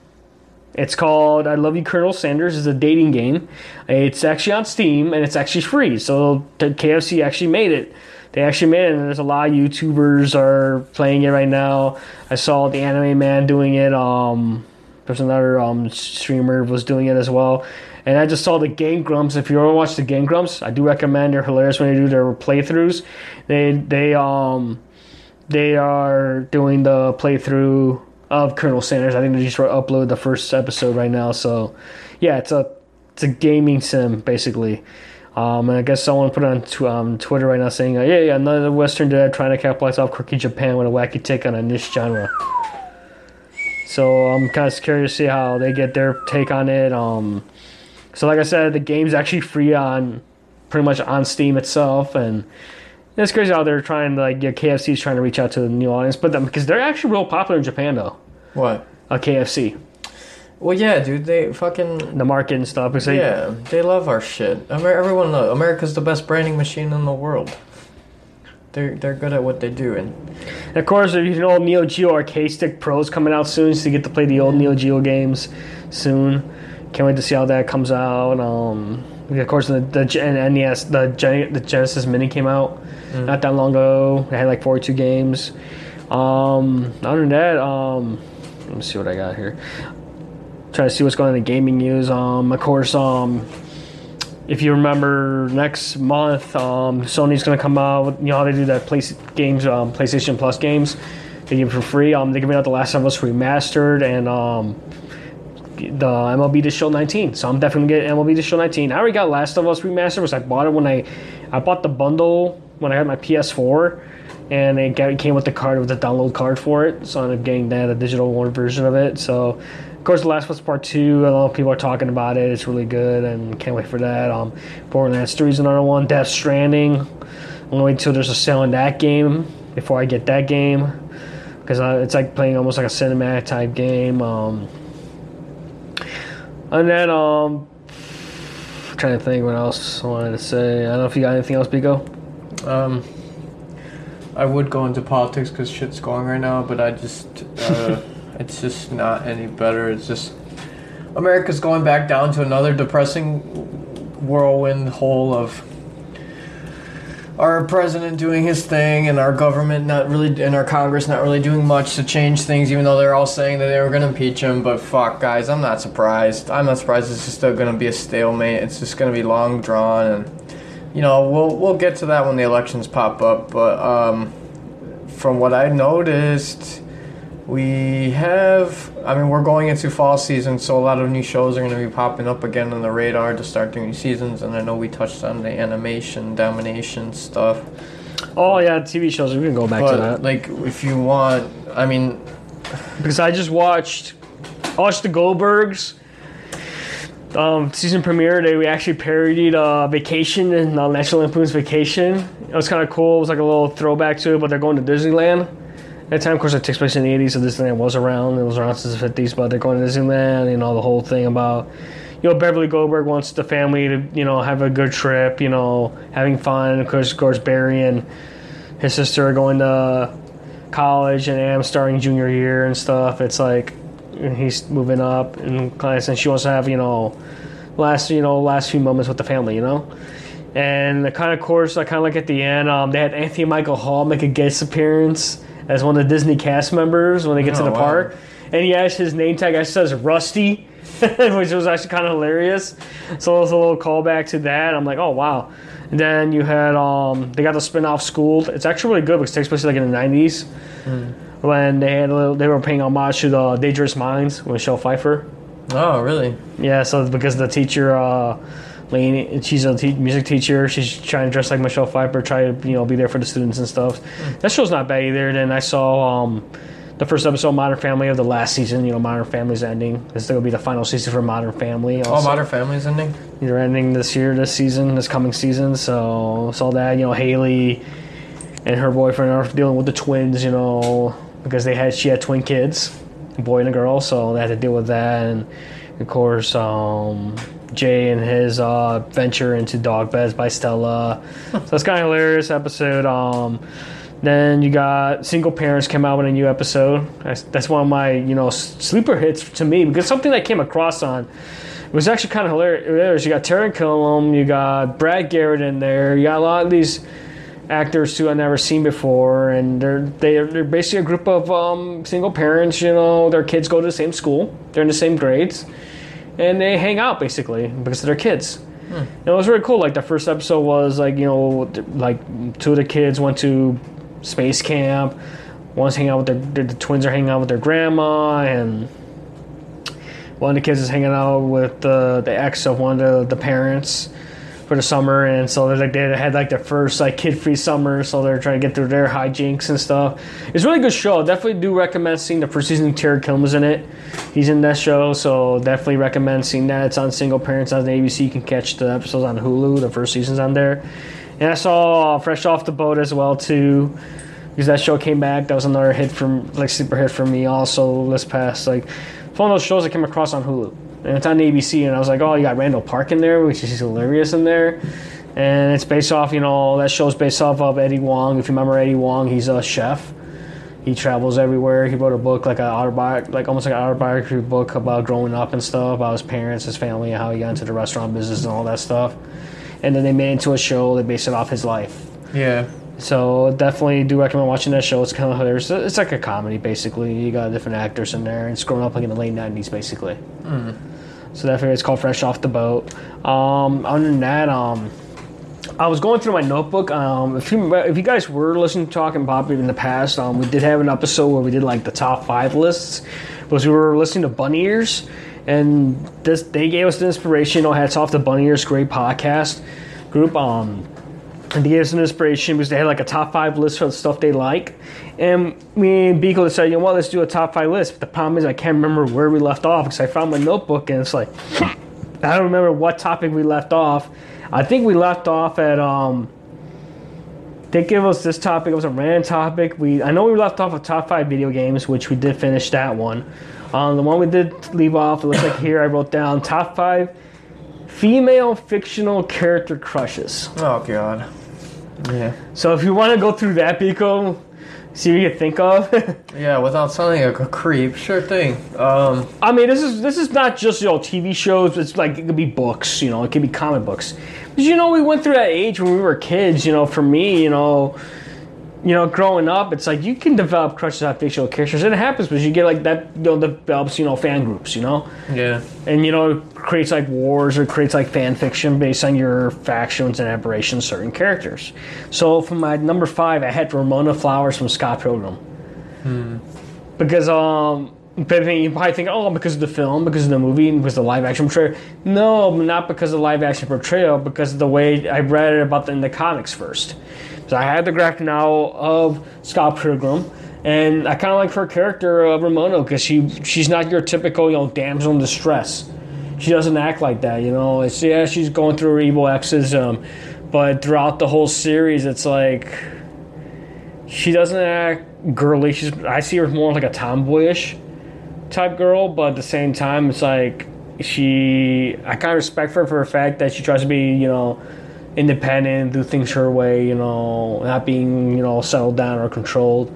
It's called I Love You, Colonel Sanders. It's a dating game. It's actually on Steam and it's actually free. So KFC actually made it. They actually made it, and there's a lot of YouTubers are playing it right now. I saw the Anime Man doing it. Um, there's another um, streamer was doing it as well. And I just saw the Game Grumps. If you ever watch the Game Grumps, I do recommend. They're hilarious when they do their playthroughs. They they um they are doing the playthrough of Colonel Sanders. I think they just upload the first episode right now. So yeah, it's a it's a gaming sim basically. Um, and I guess someone put it on t- um, Twitter right now saying, uh, "Yeah, yeah, another Western dev trying to capitalize off quirky Japan with a wacky take on a niche genre." So I'm kind of curious to see how they get their take on it. Um, so like I said, the game's actually free on pretty much on Steam itself, and it's crazy how they're trying to like yeah, KFC's trying to reach out to the new audience, but them because they're actually real popular in Japan though. What? A KFC. Well, yeah, dude. They fucking the market and stuff. They, yeah, they love our shit. Amer- everyone knows America's the best branding machine in the world. They're they're good at what they do, and, and of course, if you old Neo Geo Arcade Stick Pro's coming out soon, so you get to play the old Neo Geo games soon. can't wait to see how that comes out. Um, of course, the the NES the Gen- the Genesis Mini came out not that long ago. It had like 42 games. Um, other than that, um, let me see what I got here. Trying to see what's going on in the gaming news. Um, of course, um, if you remember, next month, um, Sony's going to come out. With, you know how they do that place games, um, PlayStation Plus games. They give it for free. Um, they're giving out The Last of Us remastered and um, the MLB The Show 19. So I'm definitely gonna MLB The Show 19. I already got Last of Us remastered because I bought it when I I bought the bundle when I had my PS4, and it got- it came with the card with the download card for it. So I ended up getting that a digital one version of it. So of course, The Last of Us Part Two. A lot of people are talking about it. It's really good, and can't wait for that. Um, Borderlands 3 is another one. Death Stranding. I'm gonna wait until there's a sale on that game before I get that game because uh, it's like playing almost like a cinematic type game. Um, and then um, trying to think what else I wanted to say. I don't know if you got anything else, Bigo. Um, I would go into politics because shit's going right now, but I just, uh, it's just not any better. It's just America's going back down to another depressing whirlwind hole of our president doing his thing and our government not really and our Congress not really doing much to change things, even though they're all saying that they were going to impeach him. But fuck, guys, I'm not surprised. I'm not surprised. It's just still going to be a stalemate. It's just going to be long drawn and you know, we'll we'll get to that when the elections pop up. But um, from what I noticed, we have. I mean, we're going into fall season, so a lot of new shows are going to be popping up again on the radar to start the new seasons. And I know we touched on the animation domination stuff, Oh yeah, TV shows. We can go back to that like if you want, I mean, because I just watched I watched the Goldbergs. Um, season premiere, they we actually parodied uh, Vacation and uh, National Lampoon's Vacation. It was kind of cool. It was like a little throwback to it, but they're going to Disneyland. At time, of course, it takes place in the 80s, so Disneyland was around. It was around since the 50s, but they're going to Disneyland, you know, the whole thing about, you know, Beverly Goldberg wants the family to, you know, have a good trip, you know, having fun. Of course, of course Barry and his sister are going to college, and Am starting junior year and stuff. It's like he's moving up in class, and she wants to have, you know, last, you know, last few moments with the family, you know? And the kind of course, I kind of like at the end, um, they had Anthony Michael Hall make a guest appearance as one of the Disney cast members when they get to Oh, the wow. park. And he has his name tag actually says Rusty, which was actually kind of hilarious. So it was a little callback to that. I'm like, oh wow. And then you had um, they got the spin-off Schooled. It's actually really good because it takes place like in the 90s when they had a little, they were paying homage to the Dangerous Minds with Michelle Pfeiffer. oh really? Yeah, so because the teacher, uh, Lainey, she's a te- music teacher. She's trying to dress like Michelle Pfeiffer, try to you know be there for the students and stuff. That show's not bad either. Then I saw um, the first episode of Modern Family of the last season. You know, Modern Family's ending. This is going to be the final season for Modern Family. Oh, Modern Family's ending. They're ending this year, this season, this coming season. So saw that. You know, Haley and her boyfriend are dealing with the twins. You know, because they had she had twin kids, a boy and a girl. So they had to deal with that. And of course, um, Jay and his uh, venture into dog beds by Stella. so it's kind of hilarious episode. Um, then you got single parents came out with a new episode. That's, that's one of my you know sleeper hits to me because something I came across on it was actually kind of hilarious. You got Taran Killam, you got Brad Garrett in there, you got a lot of these actors who I've never seen before, and they're they're, they're basically a group of um, single parents. You know, their kids go to the same school, they're in the same grades, and they hang out basically because they're kids. And it was really cool. Like the first episode was like you know like two of the kids went to space camp. One's hanging out with their the twins are hanging out with their grandma and one of the kids is hanging out with the the ex of one of the, the parents for the summer, and so they're like they had like their first like kid free summer, so they're trying to get through their hijinks and stuff. It's a really good show. Definitely do recommend seeing the first season. Terry Kilm was in it. He's in that show, so definitely recommend seeing that. It's on Single Parents on ABC. You can catch the episodes on Hulu. The first season's on there. And I saw Fresh Off the Boat as well too because that show came back. That was another hit from like super hit for me also this past like one of those shows I came across on Hulu and it's on ABC and I was like oh you got Randall Park in there which is hilarious in there and it's based off you know that show's based off of Eddie Huang if you remember Eddie Huang he's a chef He travels everywhere. He wrote a book like an autobiography, like almost like an autobiography book about growing up and stuff, about his parents, his family, and how he got into the restaurant business and all that stuff. And then they made it into a show. They based it off his life. Yeah. So definitely do recommend watching that show. It's kind of hilarious. It's like a comedy basically. You got different actors in there. and It's growing up like in the late '90s basically. So definitely it's called Fresh Off the Boat. Um, other than that, um, I was going through my notebook. Um, if you if you guys were listening to Talking Pop in the past, um, we did have an episode where we did like the top five lists because we were listening to Bunny Ears, and this they gave us the inspiration. You know, hats off to Bunny Ears, great podcast group. Um, and gave us an inspiration because they had like a top five list for the stuff they like. And me and Beagle decided, you know what, let's do a top five list. But the problem is I can't remember where we left off because I found my notebook and it's like I don't remember what topic we left off. I think we left off at um they gave us this topic, it was a random topic. We I know we left off with top five video games, which we did finish that one. Um, the one we did leave off, it looks like here I wrote down top five female fictional character crushes. Oh god. Yeah. So if you want to go through that, Pico, see what you think of. Yeah, without sounding like a creep, sure thing. Um, I mean, this is this is not just you know TV shows. It's like it could be books. You know, it could be comic books. Because you know, we went through that age when we were kids. You know, for me, you know, you know, growing up, it's like you can develop crushes on fictional characters, and it happens because you get like that. You know, develops you know fan groups. You know, yeah. and you know creates like wars or creates like fan fiction based on your factions and aberrations certain characters so for my number five i had ramona flowers from scott pilgrim because um you probably think, oh, because of the film, because of the movie, because of the live action portrayal. No, not because of the live action portrayal, because of the way I read it about the, in the comics first. So I had the graphic novel of Scott Pilgrim, and I kind of like her character, of Ramona, because she she's not your typical, you know, damsel in distress. She doesn't act like that, you know. It's yeah, she's going through her evil exes, um, but throughout the whole series, it's like she doesn't act girly. She's I see her more like a tomboyish type girl, but at the same time, it's like she. I kind of respect her for the fact that she tries to be, you know, independent, do things her way, you know, not being, you know, settled down or controlled.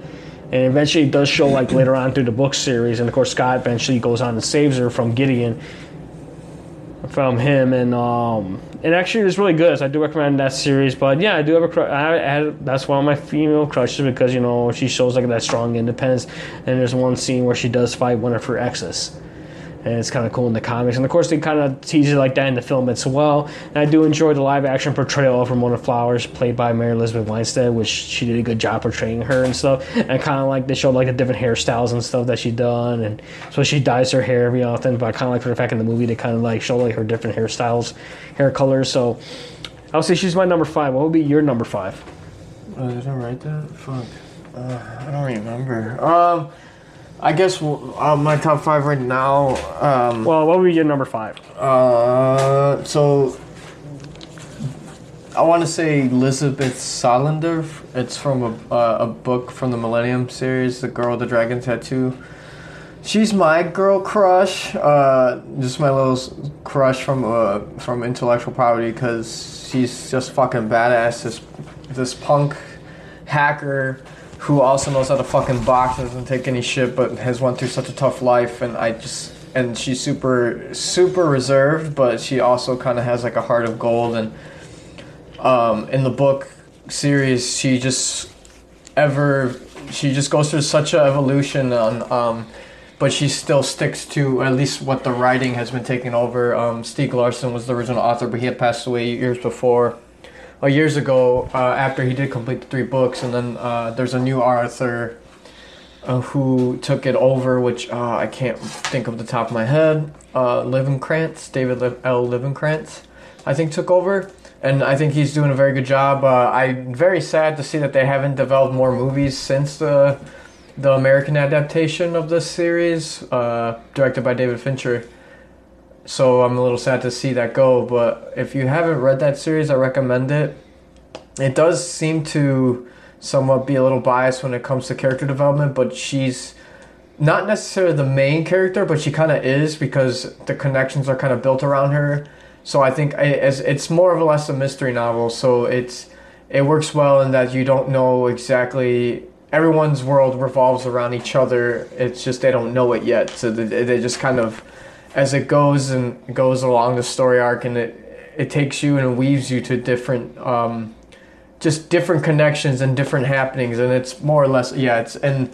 And eventually, it does show like later on through the book series, and of course, Scott eventually goes on and saves her from Gideon, from him, and um, and actually, it's really good. So I do recommend that series. But yeah, I do have a crush. I, I, that's one of my female crushes because you know she shows like that strong independence. And there's one scene where she does fight one of her exes, and it's kind of cool in the comics. And of course, they kind of tease it like that in the film as well. And I do enjoy the live action portrayal of Ramona Flowers, played by Mary Elizabeth Winstead, which she did a good job portraying her and stuff. And kind of like they showed like the different hairstyles and stuff that she done, and so she dyes her hair every often. But I kind of like for the fact in the movie they kind of like show like her different hairstyles, hair colors. So I would say she's my number five. What would be your number five? Oh, did I write that? Fuck. Uh, I don't remember. Um, I guess uh, my top five right now. Um, Well, what would be your number five? uh, so I want to say Lisbeth Salander. It's from a, uh, a book from the Millennium series, The Girl with the Dragon Tattoo. She's my girl crush. Uh, just my little s- crush from uh, from intellectual property because she's just fucking badass. This this punk hacker who also knows how to fucking box and doesn't take any shit, but has went through such a tough life. And I just and she's super super reserved, but she also kind of has like a heart of gold. And um, in the book series, she just ever she just goes through such a evolution on um, but she still sticks to at least what the writing has been taking over um, Stieg was the original author but he had passed away years before uh, years ago uh, after he did complete the three books and then uh, there's a new author uh, who took it over which uh, I can't think of the top of my head uh, Livenkrantz David L. Livenkrantz I think took over and I think he's doing a very good job. Uh, I'm very sad to see that they haven't developed more movies since the the American adaptation of this series, directed by David Fincher. So I'm a little sad to see that go. But if you haven't read that series, I recommend it. It does seem to somewhat be a little biased when it comes to character development, but she's not necessarily the main character, but she kind of is because the connections are kind of built around her. So I think it's more or less a mystery novel. So it's it works well in that you don't know exactly everyone's world revolves around each other. It's just they don't know it yet, so they just kind of as it goes and goes along the story arc, and it it takes you and weaves you to different. Um, just different connections and different happenings, and it's more or less yeah. It's and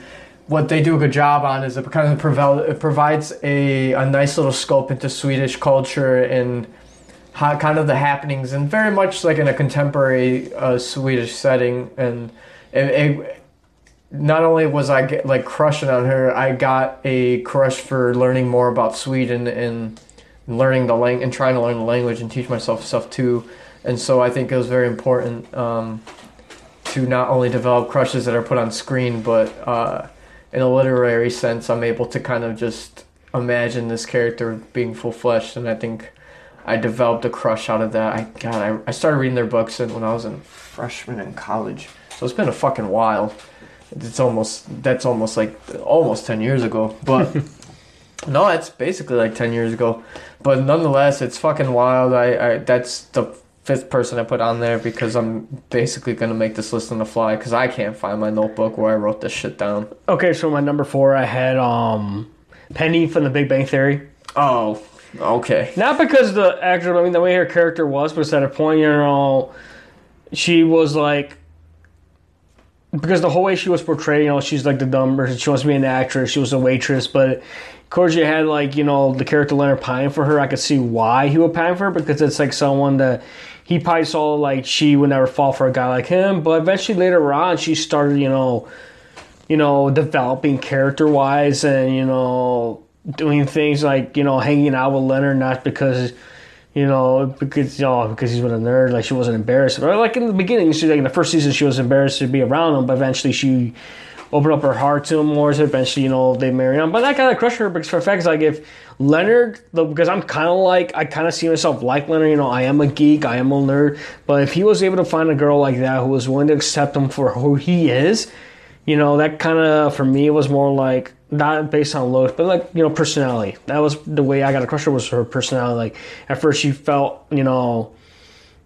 what they do a good job on is it kind of provel- it provides a, a nice little scope into Swedish culture and how, kind of the happenings, and very much like in a contemporary uh, Swedish setting. And it, it, not only was I get, like crushing on her, I got a crush for learning more about Sweden and learning the language and trying to learn the language and teach myself stuff too. And so I think it was very important um, to not only develop crushes that are put on screen, but uh, in a literary sense, I'm able to kind of just imagine this character being full fleshed, and I think I developed a crush out of that. I God, I, I started reading their books when I was a freshman in college, so it's been a fucking while. It's almost that's almost like almost ten years ago, but no, it's basically like ten years ago. But nonetheless, it's fucking wild. I, I that's the fifth person I put on there because I'm basically gonna make this list on the fly because I can't find my notebook where I wrote this shit down. Okay, so my number four, I had um, Penny from The Big Bang Theory. Oh, okay. Not because the actor, I mean, the way her character was, but at a point, you know, she was like, because the whole way she was portrayed, you know, she's like the dumb person. She wants to be an actress. She was a waitress, but of course, you had like you know the character Leonard pine for her. I could see why he would pine for her because it's like someone that he probably saw like she would never fall for a guy like him. But eventually, later on, she started, you know, you know, developing character wise and you know doing things like you know hanging out with Leonard not because you know, because you know, because he's with a nerd, like she wasn't embarrassed. Or like in the beginning, she like in the first season, she was embarrassed to be around him, but eventually she opened up her heart to him more. So eventually, you know, they marry on. But that kind of crushed her because for a fact, like if Leonard, because I'm kind of like I kind of see myself like Leonard. You know, I am a geek, I am a nerd, but if he was able to find a girl like that who was willing to accept him for who he is, you know, that kind of for me was more like not based on looks, but like you know personality. That was the way I got a crush her was her personality. Like at first she felt you know,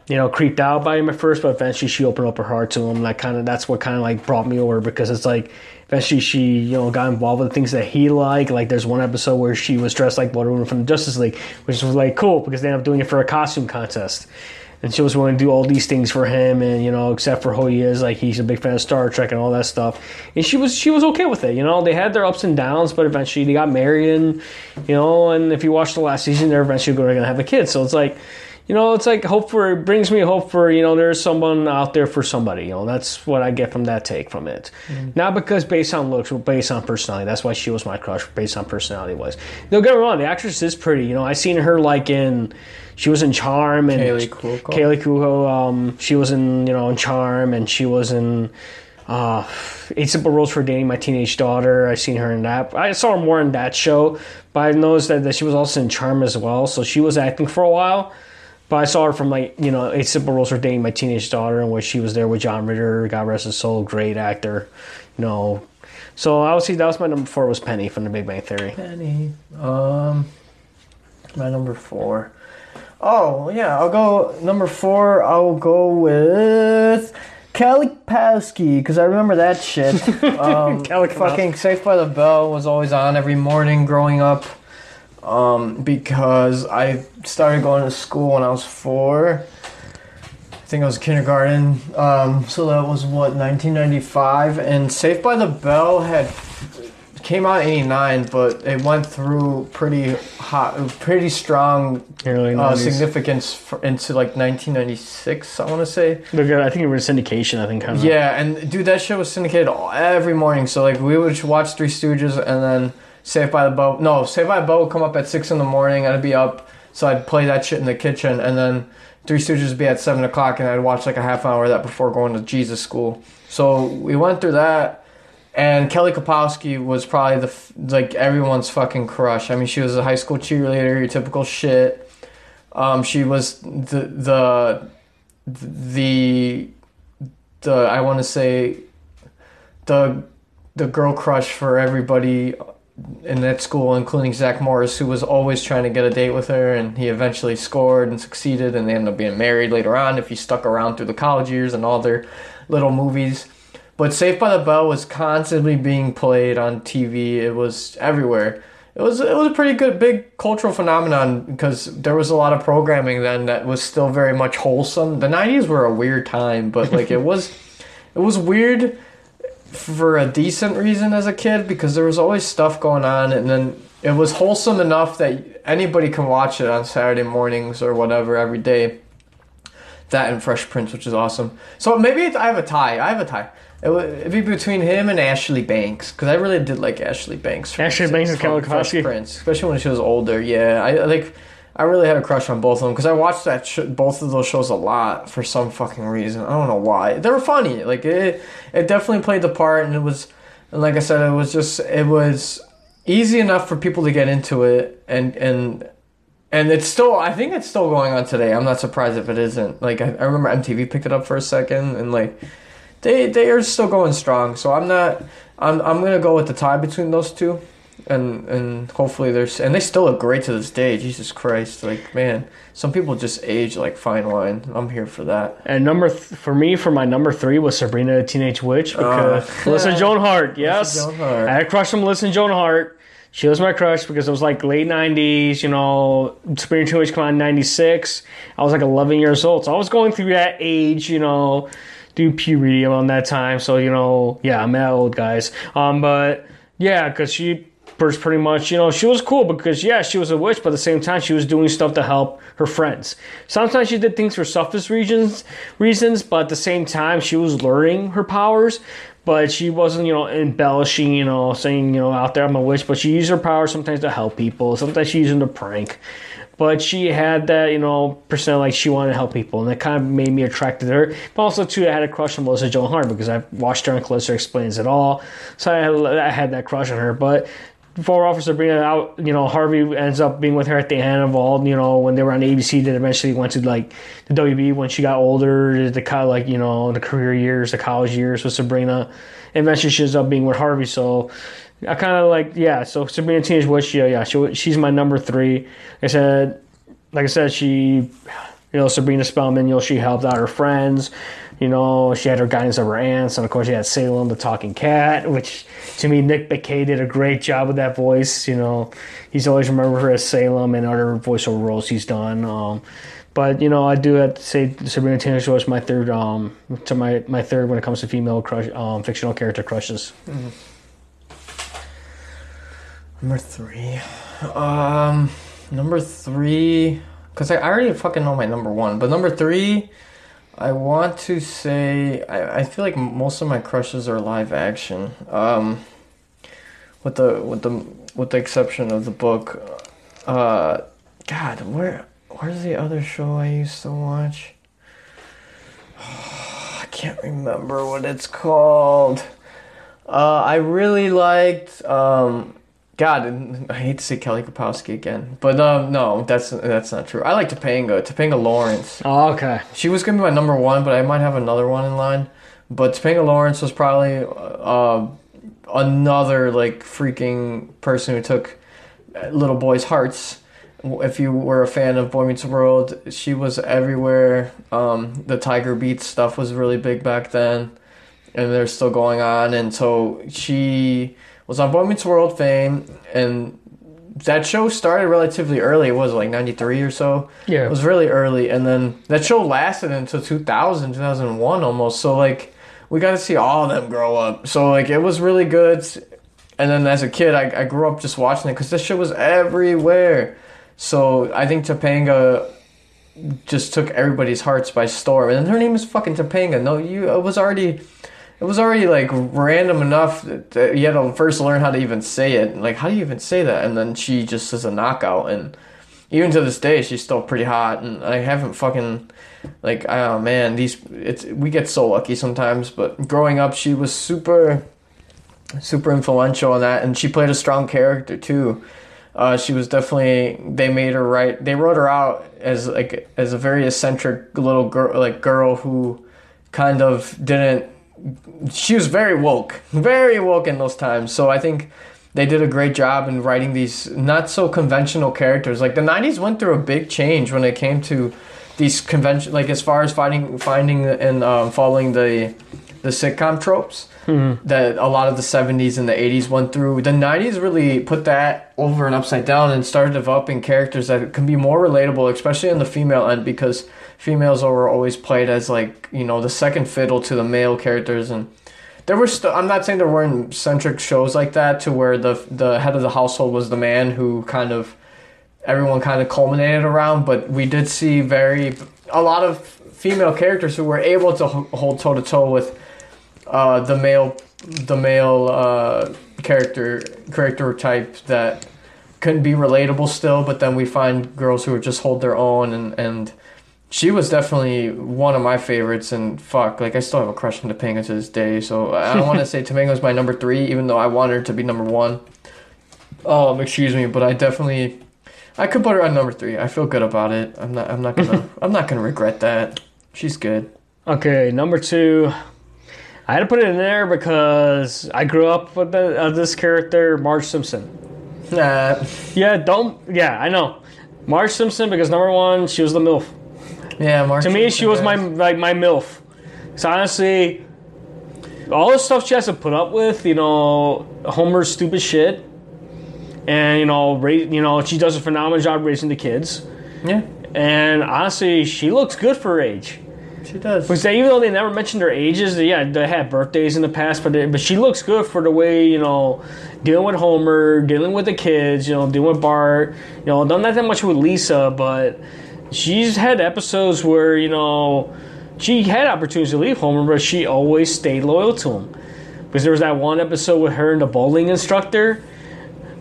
you know creeped out by him at first, but eventually she opened up her heart to him. Like kind of that's what kind of like brought me over because it's like eventually she you know got involved with things that he liked. Like there's one episode where she was dressed like Wonder Woman from the Justice League, which was like cool because they ended up doing it for a costume contest and she was willing to do all these things for him and you know except for who he is like he's a big fan of star trek and all that stuff. And she was she was okay with it you know? They had their ups and downs but eventually they got married and you know and if you watch the last season they're eventually going to have a kid so it's like you know it's like hope for it brings me hope for you know there's someone out there for somebody you know? That's what i get from that take from it. Mm-hmm. not because based on looks but based on personality. That's why she was my crush based on personality was don't get me wrong the actress is pretty you know? I seen her like in she was in Charm and Kaley Cuoco. Kaley Cuoco. Um, she was in you know in Charm and she was in uh, Eight Simple Rules for Dating My Teenage Daughter. I've seen her in that. I saw her more in that show, but I noticed that, that she was also in Charm as well. So she was acting for a while. But I saw her from like you know Eight Simple Rules for Dating My Teenage Daughter, in which she was there with John Ritter. God rest his soul, great actor. You know, so I would say that was my number four was Penny from The Big Bang Theory. Penny. Um, my number four. Oh yeah, I'll go number four. I'll go with Kelly Kapowski because I remember that shit. Um, Kelly fucking Saved by the Bell was always on every morning growing up. Um, because I started going to school when I was four. I think I was kindergarten. Um, so that was what 1995, and Saved by the Bell had came out in '89, but it went through pretty hot, pretty strong uh, significance for, into like 1996. I want to say. I think it was syndication. I think. Kind of. Yeah, and dude, that show was syndicated every morning. So like we would watch Three Stooges and then Saved by the Bell. No, Saved by the Bell would come up at six in the morning. I'd be up, so I'd play that shit in the kitchen, and then Three Stooges would be at seven o'clock, and I'd watch like a half hour of that before going to Jesus school. So we went through that and Kelly Kapowski was probably the like everyone's fucking crush. I mean, she was a high school cheerleader, your typical shit. Um, she was the the the the I want to say the the girl crush for everybody in that school, including Zach Morris, who was always trying to get a date with her, and he eventually scored and succeeded, and they ended up being married later on if he stuck around through the college years and all their little movies. But Saved by the Bell was constantly being played on TV. It was everywhere. It was it was a pretty good big cultural phenomenon because there was a lot of programming then that was still very much wholesome. The '90s were a weird time, but like it was it was weird for a decent reason as a kid because there was always stuff going on and then it was wholesome enough that anybody can watch it on Saturday mornings or whatever every day. That and Fresh Prince, which is awesome. So maybe I have a tie. I have a tie. It would be between him and Ashley Banks because I really did like Ashley Banks. Ashley Banks and Kelly Fresh. Prince, especially when she was older. Yeah, I I like. I really had a crush on both of them because I watched that sh- both of those shows a lot for some fucking reason. I don't know why. They were funny. Like it, it definitely played the part, and it was, and like I said, it was just it was easy enough for people to get into it, and and and it's still I think it's still going on today. I'm not surprised if it isn't. Like I, I remember MTV picked it up for a second, and like they they are still going strong. So I'm not. I'm I'm gonna go with the tie between those two, and and hopefully there's and they still look great to this day. Jesus Christ, like man, some people just age like fine wine. I'm here for that. And number th- for me, for my number three was Sabrina the Teenage Witch because Uh, Melissa Joan Hart. Yes, Joan Hart. I had a crush on Melissa Joan Hart. She was my crush because it was like late '90s. You know, Sabrina Teenage Witch came out in '96. I was like 11 years old, so I was going through that age. You know, do puberty around that time. So you know, yeah, I'm that old, guys. Um, but yeah, because she was pretty much, you know, she was cool because yeah, she was a witch, but at the same time, she was doing stuff to help her friends. Sometimes she did things for selfish reasons, reasons, but at the same time, she was learning her powers. But she wasn't, you know, embellishing, you know, saying, you know, out there I'm a witch. But she used her power sometimes to help people. Sometimes she used them to prank but she had that you know percent like she wanted to help people and that kind of made me attracted to her. But also too i had a crush on melissa joan hart because i watched her on clarissa explains it all so i had, I had that crush on her. But before officer it out you know harvey ends up being with her at the end of all you know when they were on abc that eventually went to like the wb when she got older the kind of like you know the career years the college years with sabrina. Eventually she ends up being with harvey so I kind of like yeah. So Sabrina Teenage Witch, yeah, yeah. She, she's my number three. Like I said, like I said, she, you know, Sabrina Spellman. You know, she helped out her friends. You know, she had her guidance of her aunts, and of course, she had Salem, the talking cat. Which to me, Nick Bakay did a great job with that voice. You know, he's always remembered her as Salem and other voiceover roles he's done. Um, but you know, I do have to say Sabrina Teenage is my third, um, to my my third when it comes to female crush, um, fictional character crushes. Number three. Um, number three. Because I, already fucking know my number one. But number three, I want to say. I, I feel like most of my crushes are live action. Um, with the with the with the exception of the book. Uh, God, where where's the other show I used to watch? I can't remember what it's called. Uh, I really liked. Um, God, I hate to see Kelly Kapowski again, but um, no, that's that's not true. I like Topanga, Topanga Lawrence. Oh, okay. She was gonna be my number one, but I might have another one in line. But Topanga Lawrence was probably uh, another like freaking person who took little boys' hearts. If you were a fan of Boy Meets World, she was everywhere. Um, the Tiger Beats stuff was really big back then, and they're still going on. And so she was on Boy Meets World fame, and that show started relatively early. It was like 93 or so. Yeah. It was really early. And then that show lasted until 2000, 2001 almost. So, like, we got to see all of them grow up. So, like, it was really good. And then as a kid, I, I grew up just watching it because this shit was everywhere. So, I think Topanga just took everybody's hearts by storm. And her name is fucking Topanga. No, you, it was already it was already like random enough that you had to first learn how to even say it. Like, how do you even say that? And then she just is a knockout. And even to this day, she's still pretty hot. And I haven't fucking like, oh man, these it's we get so lucky sometimes. But growing up, she was super, super influential in that, and she played a strong character too. Uh, she was definitely they made her right. They wrote her out as like as a very eccentric little girl, like girl who kind of didn't she was very woke, very woke in those times. So I think they did a great job in writing these not so conventional characters. Like the '90s went through a big change when it came to these convention, like as far as finding, finding and um, following the the sitcom tropes that a lot of the 70s and the 80s went through. The 90s really put that over and upside down and started developing characters that can be more relatable, especially on the female end, because females were always played as like you know the second fiddle to the male characters and. There were I'm not saying there weren't centric shows like that to where the the head of the household was the man who kind of everyone kind of culminated around, but we did see very a lot of female characters who were able to hold toe to toe with uh, the male the male uh, character character type that couldn't be relatable still, but then we find girls who would just hold their own and and she was definitely one of my favorites and fuck like I still have a crush on Topanga to this day. So I don't want to say Topanga's my number three, even though I want her to be number one. Um, excuse me, but I definitely I could put her on number three. I feel good about it. I'm not. I'm not gonna. I'm not gonna regret that. She's good. Okay, number two. I had to put it in there because I grew up with the, uh, this character, Marge Simpson. Nah. Yeah, don't. Yeah, I know. Marge Simpson because number one, she was the MILF. Yeah, Mark. To me, she was my like my MILF. So honestly, all the stuff she has to put up with, you know, Homer's stupid shit, and you know, ra- you know, she does a phenomenal job raising the kids. Yeah, And honestly, she looks good for her age. she does. Because they, even though they never mentioned their ages, they, yeah, they had birthdays in the past, but they, but she looks good for the way you know, dealing with Homer, dealing with the kids, you know, dealing with Bart. You know, done not that much with Lisa, but she's had episodes where you know she had opportunities to leave Homer, but she always stayed loyal to him. Because there was that one episode with her and the bowling instructor,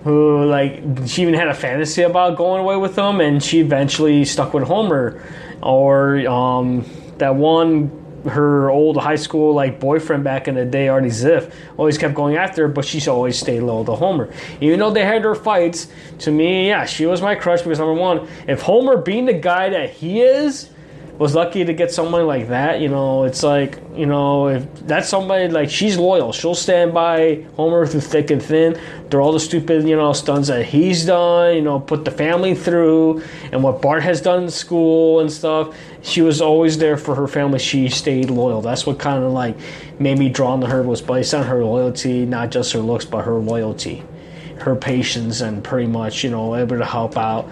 who like she even had a fantasy about going away with him, and she eventually stuck with Homer. Or um, that one her old high school like boyfriend back in the day, Artie Ziff, always kept going after her, but she's always stayed loyal to Homer. Even though they had their fights, to me, yeah, she was my crush because number one, if Homer being the guy that he is, was lucky to get someone like that, you know, it's like, you know, if that's somebody like she's loyal, she'll stand by Homer through thick and thin, through all the stupid, you know, stunts that he's done, you know, put the family through, and what Bart has done in school and stuff. She was always there for her family. She stayed loyal. That's what kind of like made me drawn to her was based on her loyalty, not just her looks, but her loyalty, her patience, and pretty much, you know, able to help out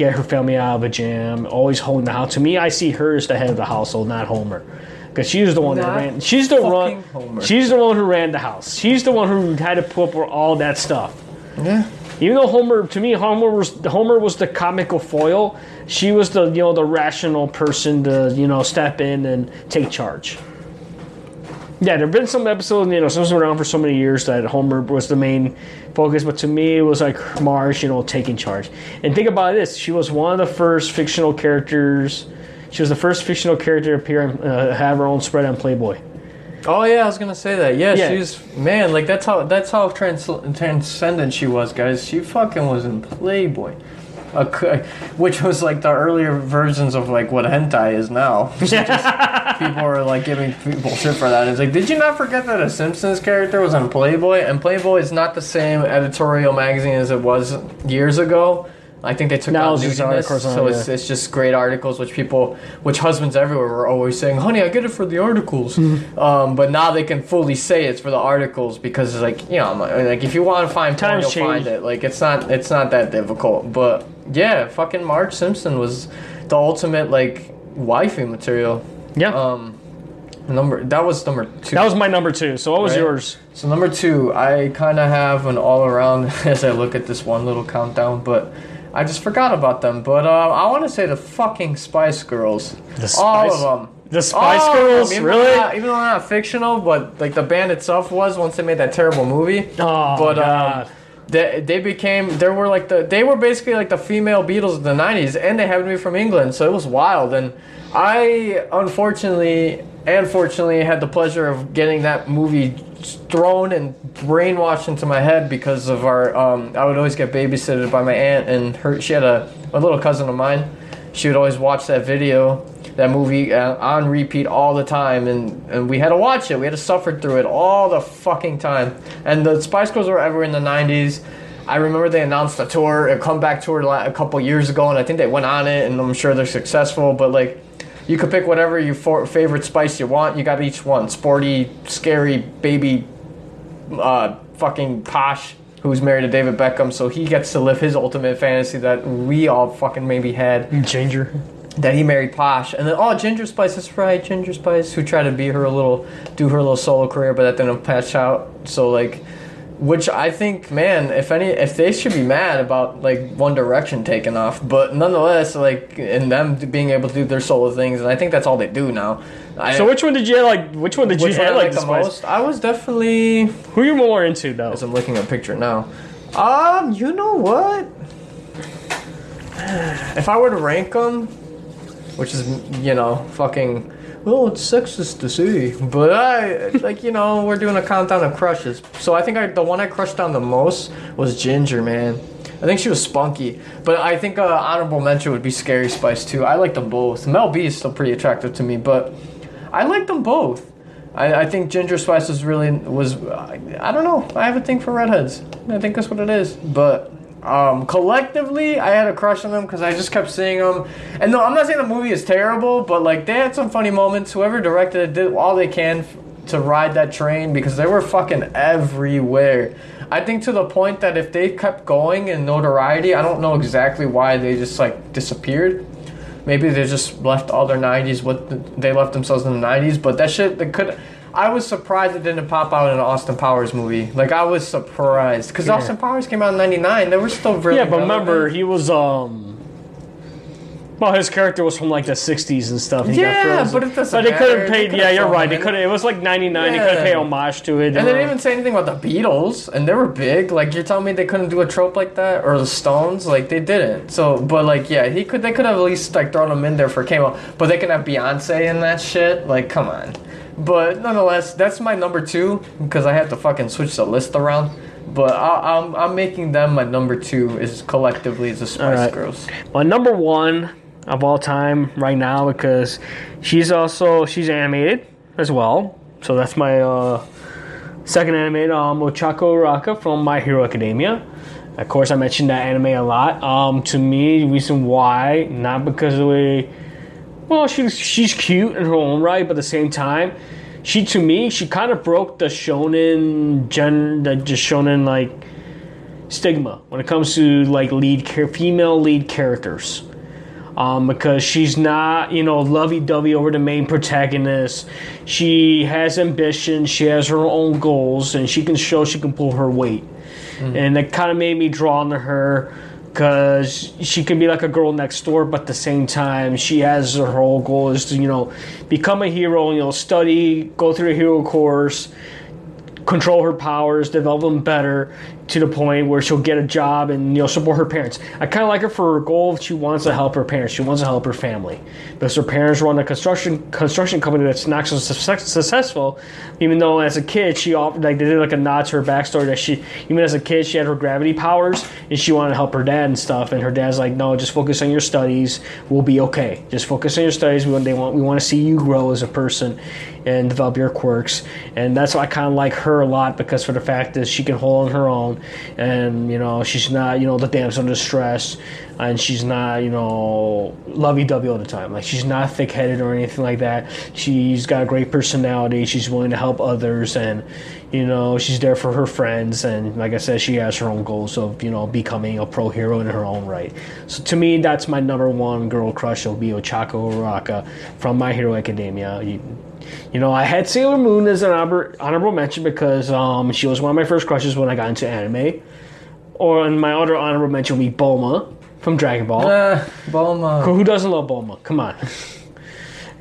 get her family out of a jam, always holding the house. To me, I see her as the head of the household, not Homer. Because she's the one that Not ran. She's the one. Homer. She's the one who ran the house. She's the one who had to put up with all that stuff. Yeah. Even though Homer, to me, Homer was Homer was the comical foil. She was the you know the rational person to you know step in and take charge. Yeah, there've been some episodes, you know, some around for so many years that Homer was the main focus, but to me, it was like Marge, you know, taking charge. And think about this: she was one of the first fictional characters. She was the first fictional character to appear and uh, have her own spread on Playboy. Oh yeah, I was gonna say that. Yeah, Yeah. she's man. Like that's how that's how trans- transcendent she was, guys. She fucking was in Playboy, a, which was like the earlier versions of like what hentai is now. people are like giving people shit for that. It's like, did you not forget that a Simpsons character was on Playboy? And Playboy is not the same editorial magazine as it was years ago. I think they took Now out just articles so it's, yeah. it's just great articles, which people, which husbands everywhere were always saying, "Honey, I get it for the articles," Mm-hmm. um, but now they can fully say it's for the articles because it's like you know, like if you want to find porn, you'll find it. Like it's not, it's not that difficult. But yeah, fucking Marge Simpson was the ultimate like wifey material. Yeah, Um, number that was number two. that was my number two. So what was Right. yours? so number two. I kind of have an all around as I look at this one little countdown, but I just forgot about them. But uh, I want to say the fucking Spice Girls. The all of them. The Spice Girls. Even really? they're not- even though they're not fictional, but like the band itself was once they made that terrible movie. Oh but God. um, they, they became they were like the they were basically like the female Beatles of the '90s, and they happened to be from England, so it was wild. And I unfortunately and fortunately had the pleasure of getting that movie thrown and brainwashed into my head because of our. Um, I would always get babysitted by my aunt, and her she had a, a little cousin of mine. She would always watch that video, that movie uh, on repeat all the time, and, and we had to watch it. We had to suffer through it all the fucking time. And the Spice Girls were ever in the '90s. I remember they announced a tour, a comeback tour a couple years ago, and I think they went on it, and I'm sure they're successful. But like, you could pick whatever your favorite spice you want. You got each one: sporty, scary, baby, uh, fucking posh. Who's married to David Beckham, so he gets to live his ultimate fantasy that we all fucking maybe had Ginger. That he married Posh, and then oh Ginger Spice, that's right, Ginger Spice, who tried to be her little, do her little solo career, but that didn't patch out. So like, which I think, man, if any, if they should be mad about like One Direction taking off, but nonetheless, like, and them being able to do their solo things, and I think that's all they do now. I, So which one did you like? Which one did which you one like the the most? most? I was definitely. Who you more into though? As I'm looking at a picture now. Um, you know what? If I were to rank them, which is you know fucking, well, it's sexist to see but I like you know we're doing a countdown of crushes. So I think I the one I crushed on the most was Ginger, man. I think she was spunky, but I think uh, honorable mention would be Scary Spice too. I like them both. Mel B is still pretty attractive to me, but I like them both. I, I think Ginger Spice was really was I, I don't know. I have a thing for redheads. I think that's what it is. But um, collectively, I had a crush on them because I just kept seeing them. And no, I'm not saying the movie is terrible, but like they had some funny moments. Whoever directed it did all they can to ride that train because they were fucking everywhere. I think to the point that if they kept going in notoriety, I don't know exactly why they just like disappeared. Maybe they just left all their 90s. What the, they left themselves in the 90s, but that shit they could. I was surprised it didn't pop out in an Austin Powers movie. Like I was surprised because Yeah. Austin Powers came out in '99. They were still really. yeah, but remember he was um. Well, his character was from like the '60s and stuff. and Yeah, but it doesn't But they couldn't They pay. Yeah, you're right. him They could. It was like '99. They couldn't Yeah. pay homage to it. And they didn't even say anything about the Beatles, and they were big. Like you're telling me they couldn't do a trope like that, or the Stones, like they didn't. So, but like yeah, he could. They could have at least like thrown him in there for cameo. But they can have Beyonce in that shit. Like come on. But nonetheless, that's my number two because I had to fucking switch the list around. But I, I'm I'm making them my number two is collectively the Spice Alright. Girls. My number one of all time right now because she's also she's animated as well. So that's my uh, second anime, um, Ochako Uraka from My Hero Academia. Of course, I mentioned that anime a lot. Um, to me, the reason why not because of the way, well, she's she's cute in her own right, but at the same time, she to me she kind of broke the shonen gen, the just shonen like stigma when it comes to like lead female lead characters. Um, because she's not you know lovey-dovey over the main protagonist. She has ambition she has her own goals and she can show she can pull her weight. And that kind of made me drawn to her because she can be like a girl next door but at the same time she has her whole goal is to you know become a hero you know study go through a hero course control her powers, develop them better to the point where she'll get a job and you know support her parents. I kind of like her for her goal. She wants to help her parents. She wants to help her family because her parents run a construction construction company that's not so successful. Even though as a kid she offered like they did like a nod to her backstory that she even as a kid she had her gravity powers and she wanted to help her dad and stuff. And her dad's like, no, just focus on your studies. We'll be okay. Just focus on your studies. We want they want we want to see you grow as a person and develop your quirks. And that's why I kind of like her a lot because for the fact that she can hold on her own, and you know she's not you know the damsel in distress, and she's not you know lovey-dovey all the time. Like she's not thick-headed or anything like that. She's got a great personality. She's willing to help others, and you know she's there for her friends. And like I said, she has her own goals of you know becoming a pro hero in her own right. So to me, that's my number one girl crush. Will be Ochako Uraka from My Hero Academia. You, you know, I had Sailor Moon as an honorable mention because um, she was one of my first crushes when I got into anime. Or and my other honorable mention would be Bulma from Dragon Ball. Ah, Bulma. Who doesn't love Bulma? Come on.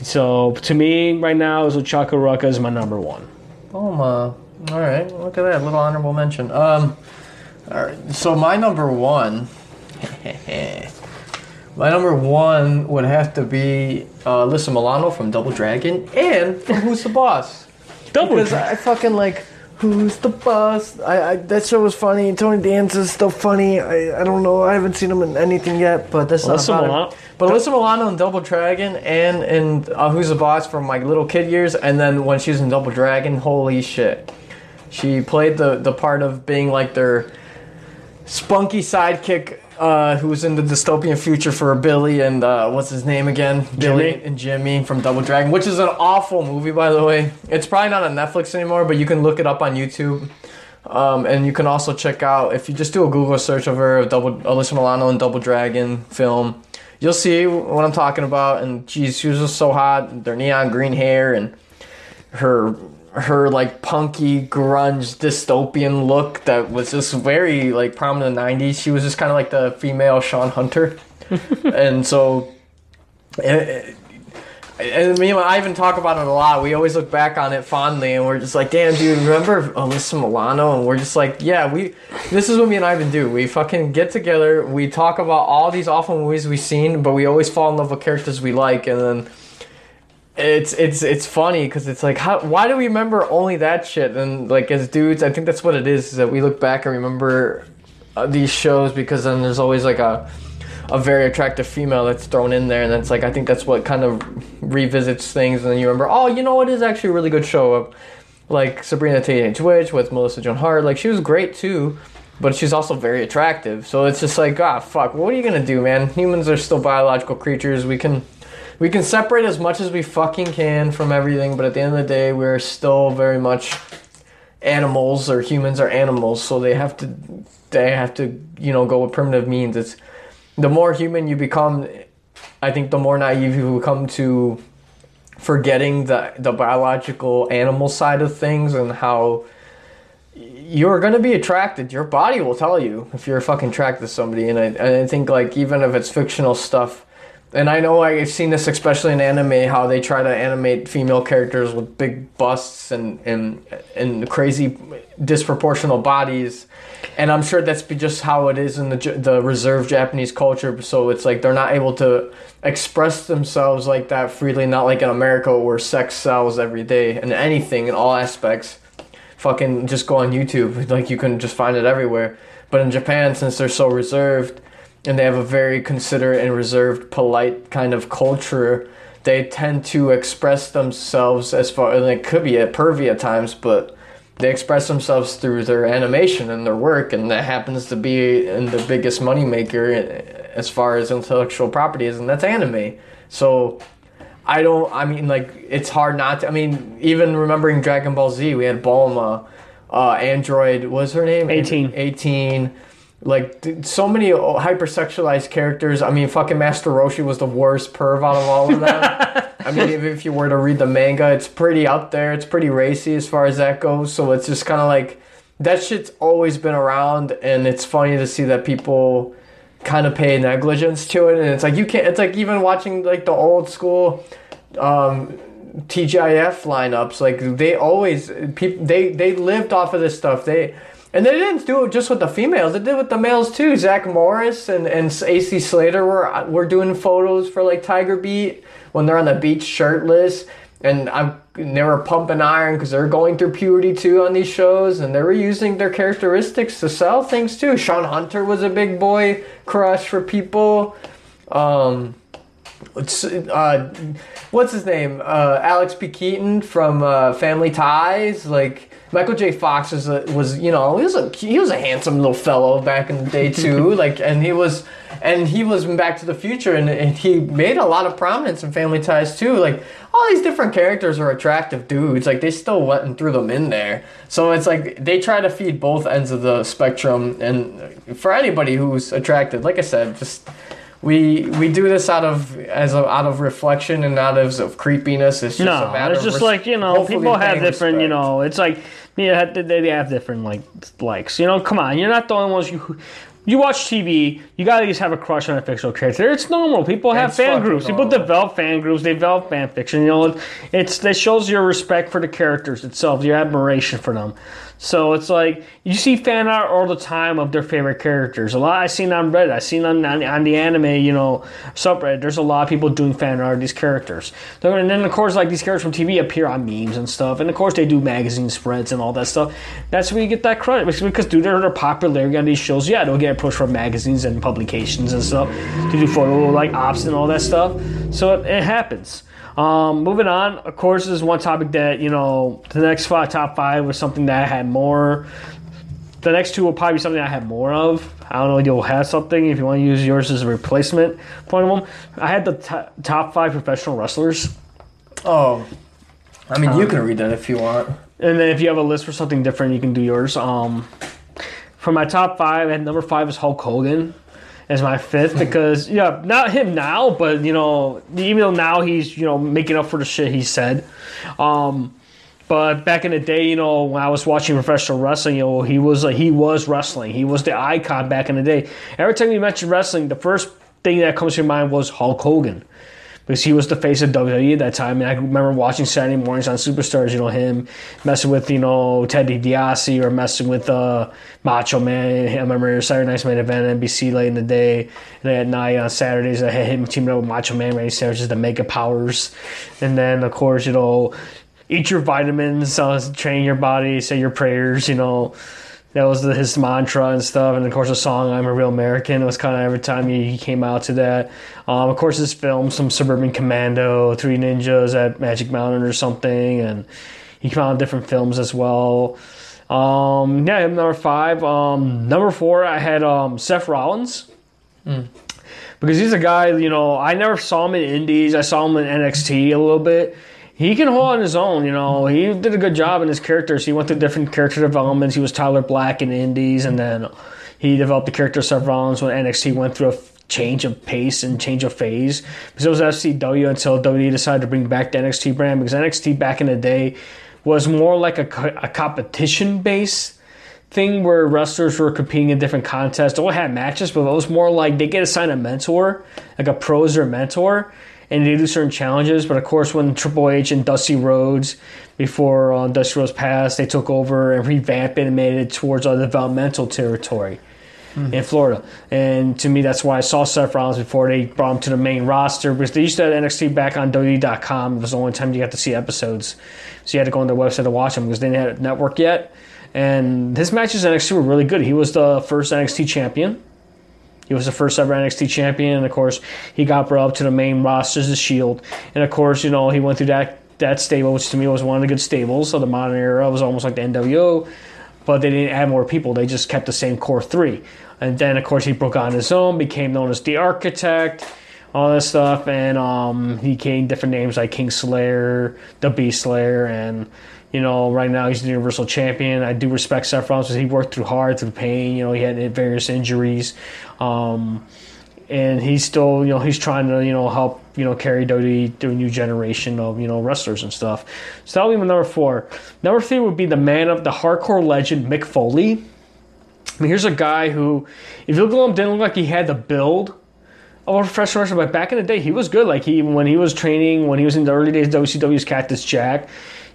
so to me, right now, is Ochaka Ruka is my number one. Bulma. All right, look at that little honorable mention. Um, all right, so my number one, my number one would have to be uh, Alyssa Milano from Double Dragon and from Who's the Boss. Double. Because I fucking like Who's the Boss. I, I that show was funny. Tony Danza's still funny. I, I don't know. I haven't seen him in anything yet, but that's Alyssa not about Milano-. But Alyssa Milano in Double Dragon and in uh, Who's the Boss from my little kid years, and then when she was in Double Dragon, holy shit. She played the, the part of being like their spunky sidekick uh, who was in the dystopian future for Billy and uh, what's his name again? Billy Jimmy? and Jimmy from Double Dragon, which is an awful movie, by the way. It's probably not on Netflix anymore, but you can look it up on YouTube. Um, and you can also check out if you just do a Google search of her, Double Alyssa Milano and Double Dragon film, you'll see what I'm talking about. And geez, she was just so hot. Their neon green hair and her her like punky grunge dystopian look that was just very like prominent in the 90s she was just kind of like the female shawn hunter and so and, and me and Ivan talk about it a lot. We always look back on it fondly, and we're just like, "Damn, dude, remember Alyssa Milano?" And we're just like, "Yeah, we." This is what me and Ivan do. We fucking get together. We talk about all these awful movies we've seen, but we always fall in love with characters we like, and then it's it's it's funny because it's like how why do we remember only that shit? And like as dudes i think that's what it is is that we look back and remember uh, these shows because then there's always like a a very attractive female that's thrown in there and it's like i think that's what kind of revisits things and then you remember oh you know it is actually a really good show like sabrina teenage witch with melissa joan hart like she was great too but she's also very attractive. So it's just like ah fuck what are you gonna do man? Humans are still biological creatures. We can we can separate as much as we fucking can from everything, but at the end of the day, we're still very much animals, or humans are animals, so they have to they have to you know go with primitive means. It's the more human you become, I think the more naive you become to forgetting the the biological animal side of things and how you're gonna be attracted. Your body will tell you if you're fucking attracted to somebody, and I, and I think like even if it's fictional stuff and I know I've seen this especially in anime how they try to animate female characters with big busts and and and crazy disproportional bodies, and I'm sure that's just how it is in the the reserved Japanese culture. So it's like they're not able to express themselves like that freely, not like in America where sex sells every day and anything in all aspects. Fucking just go on YouTube, like you can just find it everywhere. But in Japan, since they're so reserved and they have a very considerate and reserved, polite kind of culture. They tend to express themselves as far, and it could be a pervy at times, but they express themselves through their animation and their work, and that happens to be in the biggest moneymaker as far as intellectual property is, and that's anime. So I don't, I mean, like, it's hard not to, I mean, even remembering Dragon Ball Z, we had Bulma, uh, Android, was her name? 18. 18 like so many hypersexualized characters. I mean, fucking Master Roshi was the worst perv out of all of them. I mean, if, if you were to read the manga, it's pretty up there. It's pretty racy as far as that goes. So it's just kind of like that shit's always been around, and it's funny to see that people kind of pay negligence to it. And it's like you can't. It's like even watching like the old school. Um, TGIF lineups like they always people they they lived off of this stuff they and they didn't do it just with the females; they did it with the males too. Zach Morris and, and AC Slater were were doing photos for like Tiger Beat when they're on the beach shirtless, and I'm they were pumping iron because they're going through puberty too on these shows, and they were using their characteristics to sell things too. Shawn Hunter was a big boy crush for people. Um, uh, what's his name? Uh, Alex P. Keaton from uh, Family Ties, like Michael J. Fox was a, was you know he was a he was a handsome little fellow back in the day too. like and he was and he was Back to the Future and, and he made a lot of prominence in Family Ties too. Like all these different characters are attractive dudes. Like they still went and threw them in there. So it's like they try to feed both ends of the spectrum. And for anybody who's attracted, like I said, just we we do this out of as a, out of reflection and out of, of creepiness. It's just no, it's just res- like you know, people have different. You know, it's like yeah, they they have different like likes. You know, come on, you're not the only ones you. You watch TV, you gotta just have a crush on a fictional character. It's normal. People have It's fan groups. People develop fan groups. They develop fan fiction. You know, it's that shows your respect for the characters itself, your admiration for them. So it's like you see fan art all the time of their favorite characters. A lot I've seen on Reddit. I've seen on, on on the anime, you know, subreddit. There's a lot of people doing fan art of these characters. And then of course, like these characters from TV appear on memes and stuff. And of course, they do magazine spreads and all that stuff. That's where you get that credit because due to their popularity on these shows, yeah, they'll get pushed from magazines and publications and stuff to do photo like ops and all that stuff. So it, it happens. Um, moving on, of course, is one topic that you know the next five, top five was something that I had more the next two will probably be something I have more of. I don't know if you'll have something if you want to use yours as a replacement for one of them. I had the t- top five professional wrestlers. Oh, I mean, Um, you can read that if you want. And then if you have a list for something different, you can do yours. Um, for my top five, at number five is Hulk Hogan as my fifth because yeah, not him now, but you know, even though now he's you know making up for the shit he said. Um, but back in the day, you know, when I was watching professional wrestling, you know, he was like he was wrestling. He was the icon back in the day. Every time you mention wrestling, the first thing that comes to your mind was Hulk Hogan because he was the face of WWE at that time. And I remember watching Saturday mornings on Superstars, you know, him messing with, you know, Teddy DiBiase or messing with uh, Macho Man. I remember Saturday Night's Main Event, NBC late in the day. And at night on Saturdays, I had him teaming up with Macho Man, Randy Savage, the Mega Powers. And then, of course, you know, eat your vitamins, uh, train your body, say your prayers, you know. That was the, his mantra and stuff. And of course, the song "I'm a Real American" was kind of every time he, he came out to that. Um, of course, his film, some Suburban Commando, Three Ninjas at Magic Mountain or something, and he came out in different films as well. Um, yeah, number five. Um, number four, I had um, Seth Rollins because he's a guy. You know, I never saw him in Indies. I saw him in NXT a little bit. He can hold on his own. You know, he did a good job in his characters. He went through different character developments. He was Tyler Black in the Indies, and then he developed the character of Seth when NXT went through a change of pace and change of phase because it was FCW until WWE decided to bring back the NXT brand because NXT back in the day was more like a, a competition base thing where wrestlers were competing in different contests. They all had matches, but it was more like they get assigned a mentor, like a pros or mentor, and they do certain challenges. But of course, when Triple H and Dusty Rhodes, before uh, Dusty Rhodes passed, they took over and revamped it and made it towards a developmental territory in Florida. And to me, that's why I saw Seth Rollins before they brought him to the main roster because they used to have NXT back on WWE.com. It was the only time you got to see episodes. So you had to go on their website to watch them because they didn't have a network yet. And his matches in NXT were really good. He was the first NXT champion. He was the first ever NXT champion, and of course, he got brought up to the main roster as the Shield. And of course, you know, he went through that that stable, which to me was one of the good stables of the modern era. Was almost like the NWO, but they didn't add more people. They just kept the same core three. And then, of course, he broke on his own, became known as the Architect, all this stuff, and um, he gained different names like King Slayer, the Beast Slayer, and you know, right now he's the Universal Champion. I do respect Seth Rollins because he worked through hard, through pain. You know, he had various injuries, um, and he's still, you know, he's trying to, you know, help, you know, carry WWE to a new generation of, you know, wrestlers and stuff. So that'll be my number four. Number three would be the man of the hardcore legend Mick Foley. I mean, here's a guy who, if you look at him, didn't look like he had the build of a professional wrestler, but back in the day, he was good. Like he, when he was training, when he was in the early days of WCW's Cactus Jack,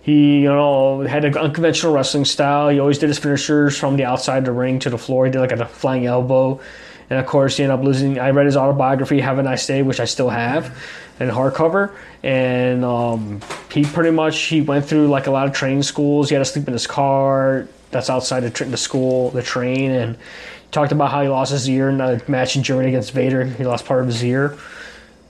he, you know, had an unconventional wrestling style. He always did his finishers from the outside of the ring to the floor. He did like a flying elbow. And of course, he ended up losing. I read his autobiography, Have a Nice Day, which I still have, in hardcover. And um, he pretty much he went through like a lot of training schools. He had to sleep in his car that's outside the, tr- the school, the train, and talked about how he lost his ear in a match in Germany against Vader. He lost part of his ear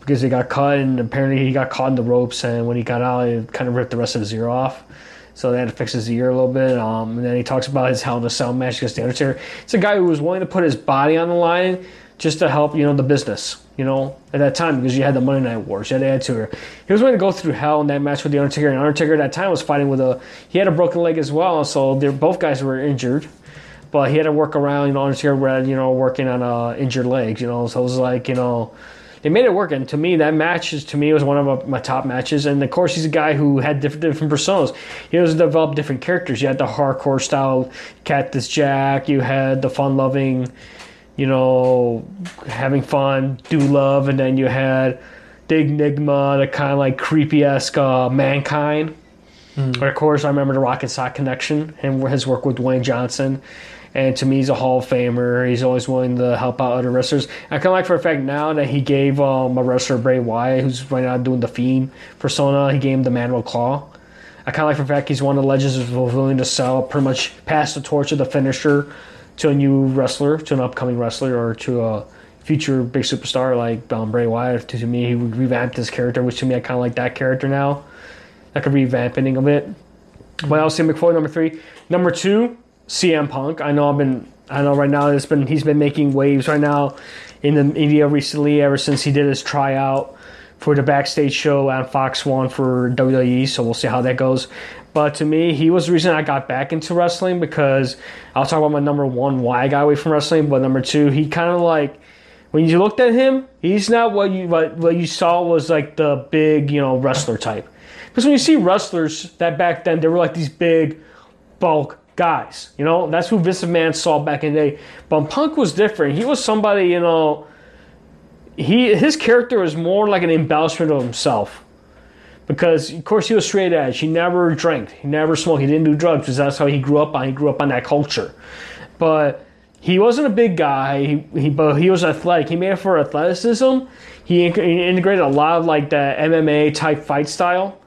because he got cut, and apparently he got caught in the ropes. And when he got out, it kind of ripped the rest of his ear off. So they had to fix his ear a little bit. Um, and then he talks about his Hell in a Cell match against the Undertaker. It's a guy who was willing to put his body on the line just to help, you know, the business. You know, at that time because you had the Monday Night Wars, you had the Attitude. He was willing to go through hell in that match with the Undertaker. And Undertaker at that time was fighting with a he had a broken leg as well, so they're both guys were injured. But he had to work around, you know, Undertaker you know, working on uh, injured legs, you know. So it was like, you know, they made it work. And to me, that match is to me was one of my top matches. And of course, he's a guy who had different different personas. He was developed different characters. You had the hardcore style Cactus Jack. You had the fun loving, you know, having fun, Dude Love, and then you had the Enigma, the kind of like creepy esque uh, mankind. And of course, I remember the Rock 'n' Sock connection and his work with Dwayne Johnson. And to me, he's a Hall of Famer. He's always willing to help out other wrestlers. I kind of like for a fact now that he gave um, a wrestler Bray Wyatt, who's right now doing the Fiend persona, he gave him the Mandible Claw. I kind of like for a fact he's one of the legends who's willing to sell, pretty much pass the torch of the finisher to a new wrestler, to an upcoming wrestler, or to a future big superstar like um, Bray Wyatt. To, me, he revamped his character, which to me I kind of like that character now, like a revamping of it. But I'll say Mick Foley number three. Number two, CM Punk. I know I've been I know right now it's been he's been making waves right now in the media recently ever since he did his tryout for the backstage show on Fox One for WWE. So we'll see how that goes. But to me, he was the reason I got back into wrestling because I'll talk about my number one why I got away from wrestling, but number two, he kind of like when you looked at him, he's not what you what, what you saw was like the big you know wrestler type. Because when you see wrestlers that back then they were like these big bulk guys, you know that's who Vince McMahon saw back in the day. But Punk was different. He was somebody you know. He his character was more like an embellishment of himself because of course he was straight edge. He never drank, he never smoked, he didn't do drugs because that's how he grew up on. He grew up on that culture, but he wasn't a big guy. He, he but he was athletic. He made it for athleticism. He, he integrated a lot of like the MMA type fight style,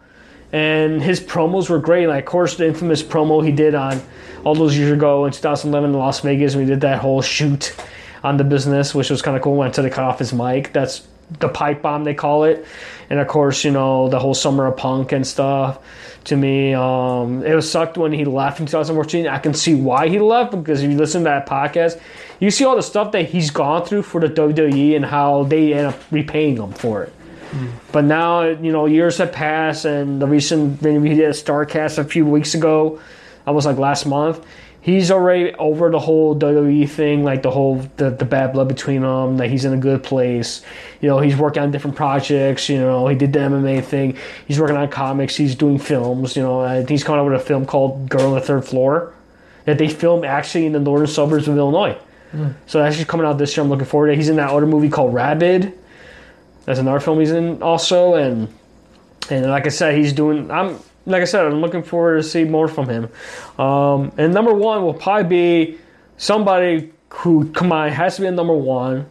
and his promos were great. Like of course the infamous promo he did on all those years ago in 2011 in Las Vegas. We did that whole shoot on the business, which was kind of cool. Went to the cut off his mic. That's the pipe bomb they call it, and of course you know the whole summer of punk and stuff. To me, um, it was sucked when he left in 2014. I can see why he left because if you listen to that podcast, you see all the stuff that he's gone through for the WWE and how they end up repaying him for it. But now, you know, years have passed, and the recent when we did a Starrcast a few weeks ago, almost like last month, he's already over the whole WWE thing, like the whole the, the bad blood between them. That he's in a good place. You know, he's working on different projects. You know, he did the MMA thing. He's working on comics. He's doing films. You know, he's coming out with a film called Girl on the Third Floor that they filmed actually in the northern suburbs of Illinois. Hmm. So that's just coming out this year. I'm looking forward to. it. He's in that other movie called Rabid. That's another film he's in also, and and like I said, he's doing. I'm like I said, I'm looking forward to see more from him. Um, and number one will probably be somebody who come on has to be a number one.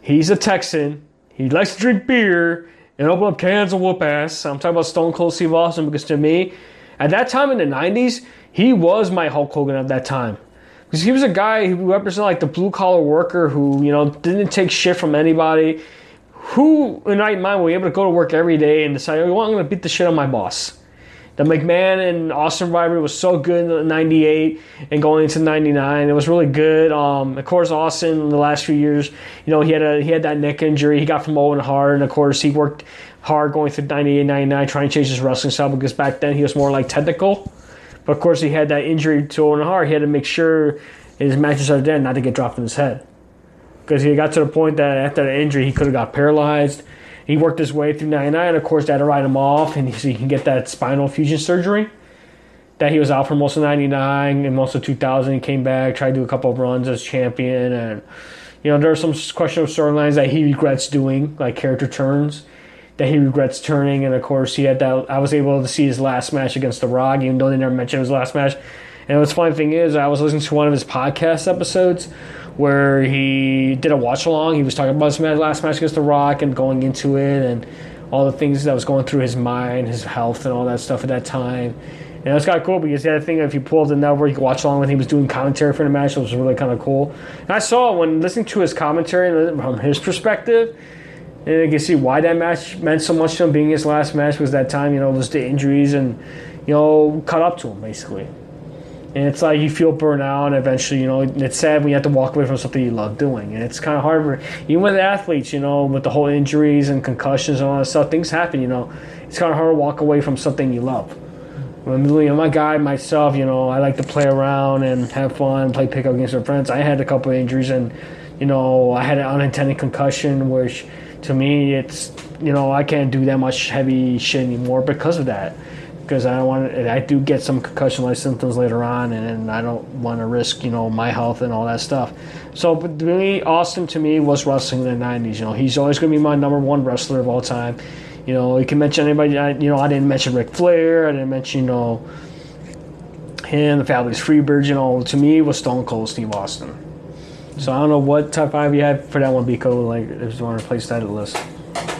He's a Texan. He likes to drink beer and open up cans of whoop ass. I'm talking about Stone Cold Steve Austin because to me, at that time in the '90s, he was my Hulk Hogan at that time. Because he was a guy who represented like the blue collar worker who, you know, didn't take shit from anybody. Who in right mind will be able to go to work every day and decide, oh, I'm going to beat the shit of my boss. The McMahon and Austin rivalry was so good in '98 and going into '99. It was really good. Um, of course, Austin in the last few years, you know, he had a he had that neck injury. He got from Owen Hart, and of course, he worked hard going through '98, '99, trying to change his wrestling style because back then he was more like technical. But of course, he had that injury to Owen Hart. He had to make sure his matches are dead not to get dropped in his head. Because he got to the point that after the injury, he could have got paralyzed. He worked his way through 99. Of course, had to write him off, and so he can get that spinal fusion surgery. That he was out for most of 99 and most of 2000. He came back, tried to do a couple of runs as champion. And, you know, there are some questionable storylines that he regrets doing, like character turns that he regrets turning. And of course, he had that. I was able to see his last match against The Rock, even though they never mentioned his last match. And what's funny thing is, I was listening to one of his podcast episodes where he did a watch along. He was talking about his last match against The Rock and going into it and all the things that was going through his mind, his health, and all that stuff at that time. And it was kind of cool because the other thing, if you pull up the network, you can watch along when he was doing commentary for the match. It was really kind of cool. And I saw when listening to his commentary from his perspective, and you can see why that match meant so much to him being his last match was that time, you know, was the injuries and, you know, caught up to him basically. And it's like you feel burnt out, and eventually, you know, it's sad when you have to walk away from something you love doing. And it's kind of hard, for, even with athletes, you know, with the whole injuries and concussions and all that stuff, things happen, you know. It's kind of hard to walk away from something you love. When you know, my guy, myself, you know, I like to play around and have fun, play pickup against my friends. I had a couple injuries, and you know, I had an unintended concussion, which to me, it's you know, I can't do that much heavy shit anymore because of that. Because I don't want, I do get some concussion-like symptoms later on, and, I don't want to risk, you know, my health and all that stuff. So, but to me, Austin to me was wrestling in the '90s. You know, he's always going to be my number one wrestler of all time. You know, you can mention anybody. I, you know, I didn't mention Ric Flair. I didn't mention, you know, him, the Fabulous Freebirds. You know, to me, it was Stone Cold Steve Austin. So I don't know what top five you have for that one, Biko. Like, if you want to replace that at the list.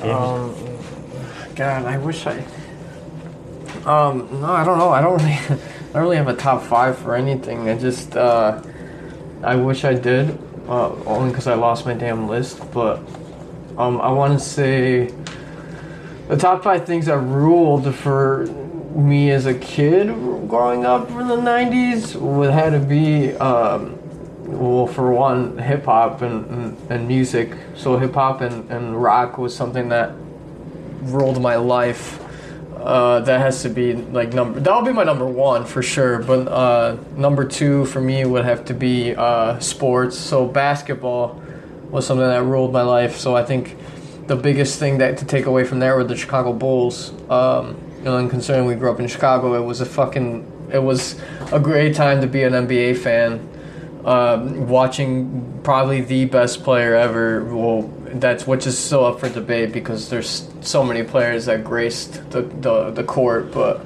Um, God, I wish I. Um, no, I don't know. I don't really, I don't really have a top five for anything. I just, uh, I wish I did, uh, only because I lost my damn list. But, um, I want to say the top five things that ruled for me as a kid growing up in the 90s would have to be um, well for one hip hop and, and, and music so hip hop and, and rock was something that ruled my life uh, that has to be like number that'll be my number one for sure but uh, number two for me would have to be uh, sports. So basketball was something that ruled my life so i think the biggest thing that to take away from there were the chicago bulls. Um, you know, and considering we grew up in chicago it was a fucking it was a great time to be an nba fan. Um, watching probably the best player ever well that's which is still up for debate because there's so many players that graced the, the, the court, but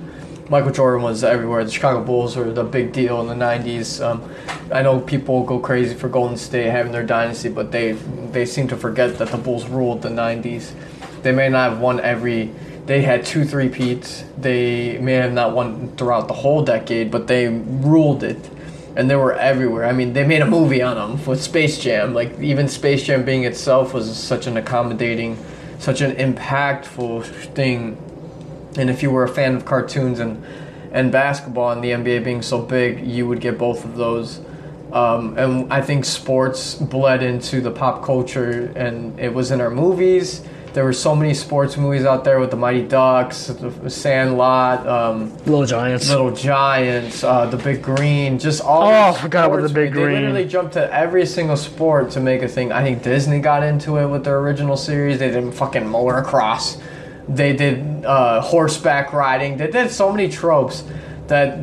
Michael Jordan was everywhere. The Chicago Bulls were the big deal in the '90s. Um, I know people go crazy for Golden State having their dynasty, but they they seem to forget that the Bulls ruled the '90s. They may not have won every. They had two three peats. They may have not won throughout the whole decade, but they ruled it and they were everywhere. I mean, they made a movie on them with Space Jam. Like even Space Jam being itself was such an accommodating, such an impactful thing. And if you were a fan of cartoons and and basketball and the NBA being so big, you would get both of those. Um, and I think sports bled into the pop culture, and it was in our movies there were so many sports movies out there with the Mighty Ducks, the Sandlot, um, Little Giants, Little Giants, uh, the Big Green, just all. Oh, I forgot about the Big Green. They literally jumped to every single sport to make a thing. I think Disney got into it with their original series. They did fucking motocross. They did uh, horseback riding. They did so many tropes that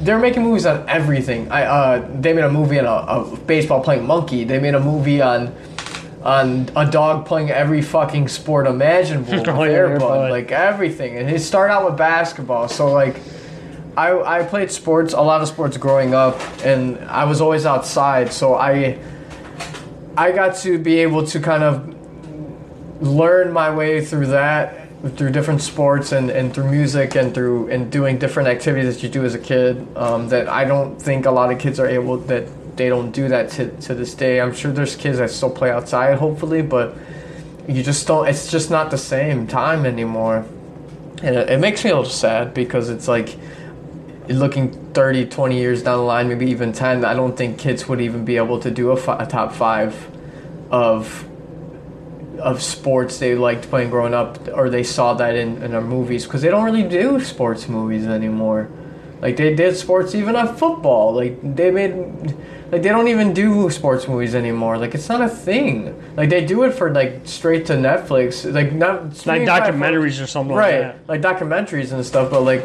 they're making movies on everything. I uh, they made a movie on a, a baseball playing monkey. They made a movie on on a dog playing every fucking sport imaginable with oh, Air Bud, like everything. And he started out with basketball, so like. I, I played sports, a lot of sports growing up, and I was always outside, so I I got to be able to kind of learn my way through that through different sports and, and through music and through and doing different activities that you do as a kid um, that I don't think a lot of kids are able that they don't do that to, to this day. I'm sure there's kids that still play outside, hopefully, but you just don't. It's just not the same time anymore, and it, it makes me a little sad because it's like looking 30, 20 years down the line, maybe even 10. I don't think kids would even be able to do a, fi- a top five of of sports they liked playing growing up, or they saw that in, in our movies because they don't really do sports movies anymore. Like they did sports even on football. Like they made like they don't even do sports movies anymore. Like it's not a thing. Like they do it for like straight to Netflix. Like not like documentaries or something right, like Like documentaries and stuff, but like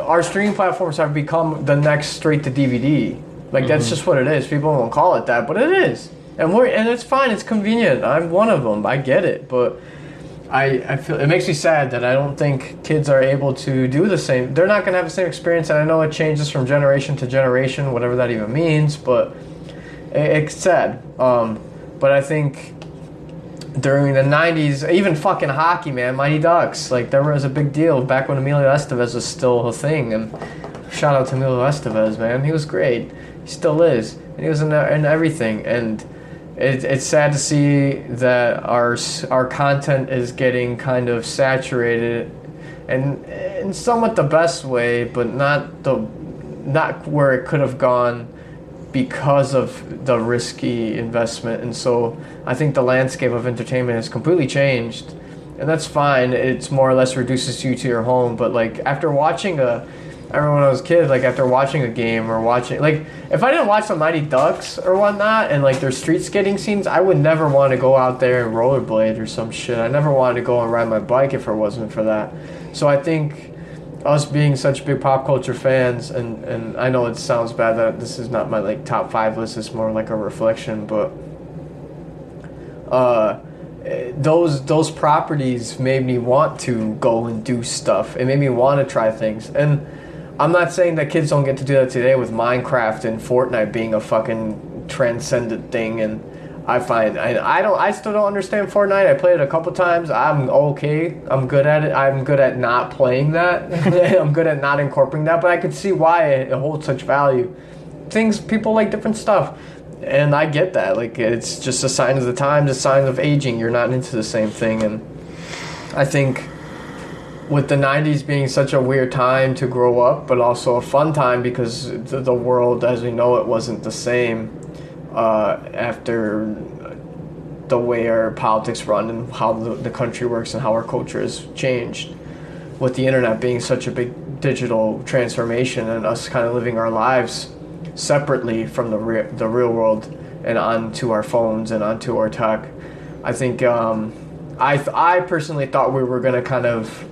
our streaming platforms have become the next straight to DVD. Like mm-hmm. that's just what it is. People won't call it that, but it is. And we're and it's fine. It's convenient. I'm one of them. I get it, but I, I feel it makes me sad that I don't think kids are able to do the same. They're not going to have the same experience, and I know it changes from generation to generation, whatever that even means. But it, it's sad. Um, but I think during the '90s, even fucking hockey, man, Mighty Ducks, like there was a big deal back when Emilio Estevez was still a thing. And shout out to Emilio Estevez, man, he was great. He still is, and he was in, in everything. And it, it's sad to see that our our content is getting kind of saturated, and in somewhat the best way, but not the not where it could have gone because of the risky investment. And so I think the landscape of entertainment has completely changed, and that's fine. It's more or less reduces you to your home, but like after watching a I remember when I was a kid, like after watching a game or watching, like if I didn't watch the Mighty Ducks or whatnot, and like their street skating scenes, I would never want to go out there and rollerblade or some shit. I never wanted to go and ride my bike if it wasn't for that. So I think us being such big pop culture fans, and and I know it sounds bad that this is not my like top five list. It's more like a reflection, but uh those those properties made me want to go and do stuff. It made me want to try things. And I'm not saying that kids don't get to do that today with Minecraft and Fortnite being a fucking transcendent thing and I find I, I don't I still don't understand Fortnite. I played it a couple times. I'm okay. I'm good at it. I'm good at not playing that. I'm good at not incorporating that, but I can see why it holds such value. Things people like different stuff. And I get that. Like it's just a sign of the times, a sign of aging. You're not into the same thing and I think with the 90s being such a weird time to grow up, but also a fun time because the, world as we know it wasn't the same uh, after the way our politics run and how the, the country works and how our culture has changed. With the internet being such a big digital transformation and us kind of living our lives separately from the, re- the real world and onto our phones and onto our tech, I think um, I, I personally thought we were going to kind of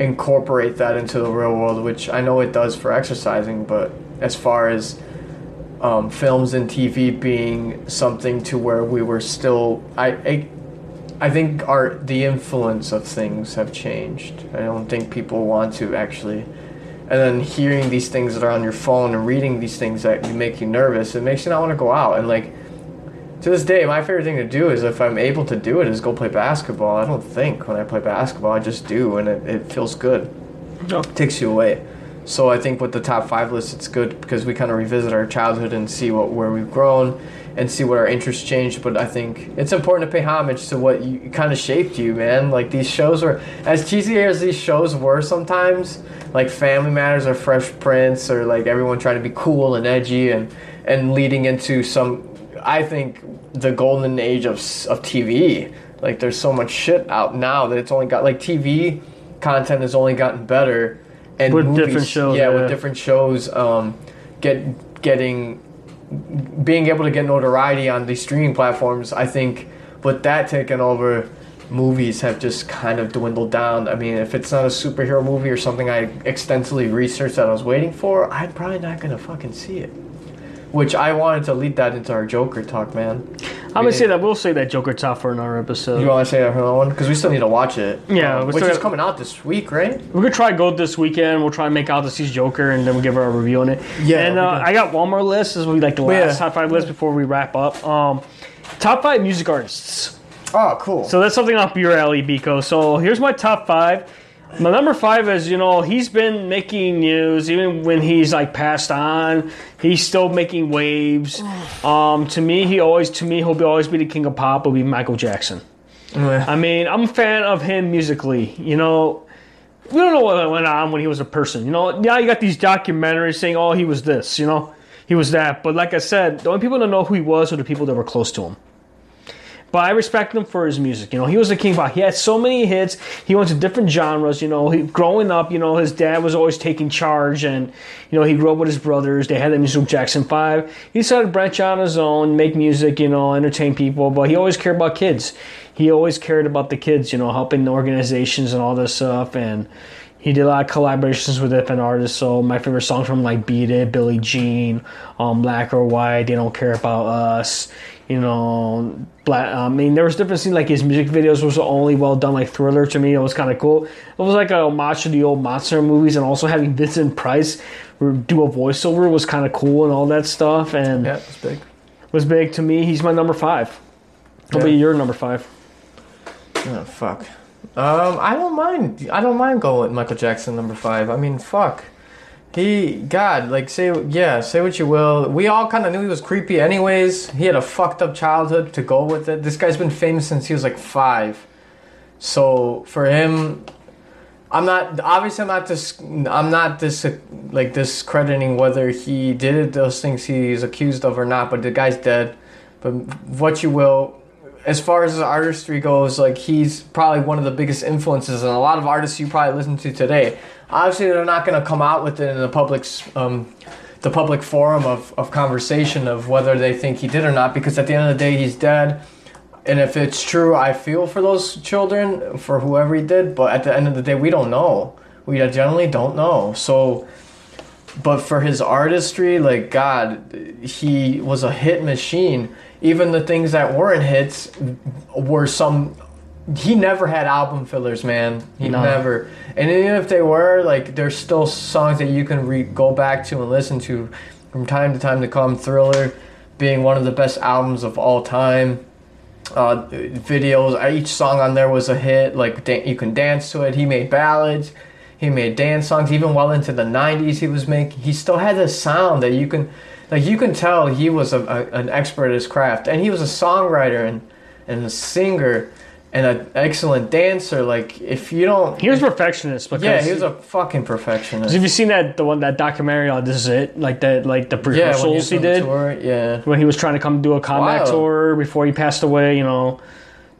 incorporate that into the real world, which I know it does for exercising, but as far as um, films and TV being something to where we were still, I, I, I think our the influence of things have changed. I don't think people want to actually, and then hearing these things that are on your phone and reading these things that make you nervous, it makes you not want to go out and like. To this day, my favorite thing to do is if I'm able to do it, is go play basketball. I don't think when I play basketball, I just do, and it, it feels good. No. takes you away. So I think with the top five list, it's good because we kind of revisit our childhood and see what where we've grown and see what our interests changed. But I think it's important to pay homage to what you kind of shaped you, man. Like these shows were as cheesy as these shows were sometimes, like Family Matters or Fresh Prince or like everyone trying to be cool and edgy and and leading into some. I think the golden age of of TV. Like there's so much shit out now that it's only got like TV content has only gotten better and With movies, different shows, yeah, yeah. with different shows um, get getting being able to get notoriety on these streaming platforms i think with that taken over movies have just kind of dwindled down i mean if it's not a superhero movie or something i extensively researched that i was waiting for i'm probably not gonna fucking see it which i wanted to lead that into our joker talk man I'm gonna say that we'll say that Joker talk for another episode. you want to say that for another one because we still need to watch it Yeah, Um, we which still is got- coming out this week right We're gonna try go this weekend. We'll try and make out to see Joker, and then we'll give her a review on it. Yeah, and we uh, can- I got one more list. This will be like the last yeah. top five list before we wrap up. Um, top five music artists. oh cool So that's something off your alley, Biko. So here's my top five. My number five is, you know, he's been making news even when he's like passed on. He's still making waves. Um, to me, he always, to me, he'll be always be the king of pop. Will be Michael Jackson. I mean, I'm a fan of him musically. You know, we don't know what went on when he was a person. You know, now you got these documentaries saying, "Oh, he was this," you know, he was that. But like I said, the only people that know who he was are the people that were close to him. But I respect him for his music. You know, he was a king. Pop. He had so many hits. He went to different genres. You know, he, growing up, you know, his dad was always taking charge, and you know, he grew up with his brothers. They had the music Jackson Five. He decided to branch out on his own, make music. You know, entertain people. But he always cared about kids. He always cared about the kids. You know, helping the organizations and all this stuff. And he did a lot of collaborations with different artists. So my favorite songs from like "Beat It," Billie Jean, um, "Black or White," "They Don't Care About Us." You know, black. I mean, there was different scenes. Like his music videos was only well done. Like Thriller to me, it was kind of cool. It was like a homage to the old monster movies, and also having Vincent Price do a voiceover was kind of cool and all that stuff. And yeah it's big was big to me. He's my number five. About Yeah. your number five? Oh fuck. Um, I don't mind. I don't mind going with Michael Jackson number five. I mean, fuck. He, God, like say, yeah, say what you will. We all kind of knew he was creepy, anyways. He had a fucked up childhood to go with it. This guy's been famous since he was like five. So for him, I'm not obviously I'm not this I'm not this like discrediting whether he did those things he's accused of or not. But the guy's dead. But what you will, as far as his artistry goes, like he's probably one of the biggest influences, and a lot of artists you probably listen to today. Obviously, they're not going to come out with it in the public's um, the public forum of, of conversation of whether they think he did or not, because at the end of the day, he's dead. And if it's true, I feel for those children, for whoever he did. But at the end of the day, we don't know. We generally don't know. So, but for his artistry, like God, he was a hit machine. Even the things that weren't hits were some. He never had album fillers, man. He No. never. And even if they were, like, there's still songs that you can re- go back to and listen to from time to time to come. Thriller being one of the best albums of all time uh, videos. Uh, Each song on there was a hit. Like da- you can dance to it. He made ballads. He made dance songs. Even well into the '90s, he was making. He still had this sound that you can, like you can tell he was a, a, an expert at his craft, and he was a songwriter and and a singer. And an excellent dancer. Like if you don't, He was a perfectionist because yeah, he was a fucking perfectionist. Have you seen that the one that documentary on This Is It? Like that like the Yeah, rehearsals was he on did tour, yeah. when he was trying to come do a comeback Wow. tour before he passed away, you know.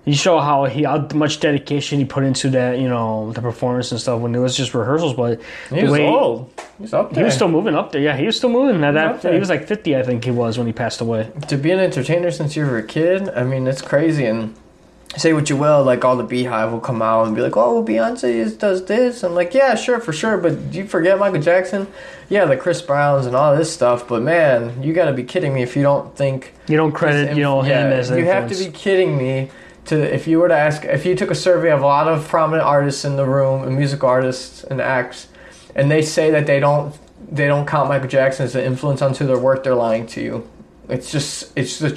You show how he how much dedication he put into that, you know, the performance and stuff when it was just rehearsals, but He was way- old. He's up there. He was still moving up there. Yeah, he was still moving. At up that, he was like 50, I think he was when he passed away. to be an entertainer since you were a kid, I mean, it's crazy. And say what you will, like all the BeyHive will come out and be like, "Oh, Beyonce is, does this." I'm like, "Yeah, sure, for sure." But do you forget Michael Jackson? Yeah, the Chris Browns and all this stuff. But man, you got to be kidding me if you don't think You don't credit, you know, him Yeah, as an you have to be kidding me. To if you were to ask, if you took a survey of a lot of prominent artists in the room, and music artists and acts, and they say that they don't they don't count Michael Jackson as an influence onto their work, they're lying to you. It's just it's the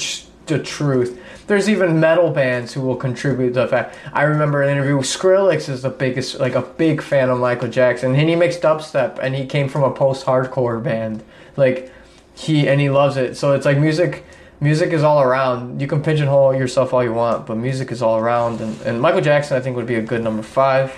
the truth. There's even metal bands who will contribute to the fact. I remember an interview with Skrillex is the biggest, like a big fan of Michael Jackson, and he makes dubstep, and he came from a post-hardcore band, like he and he loves it. So it's like music. Music is all around. You can pigeonhole yourself all you want, but music is all around. And, and Michael Jackson, I think, would be a good number five.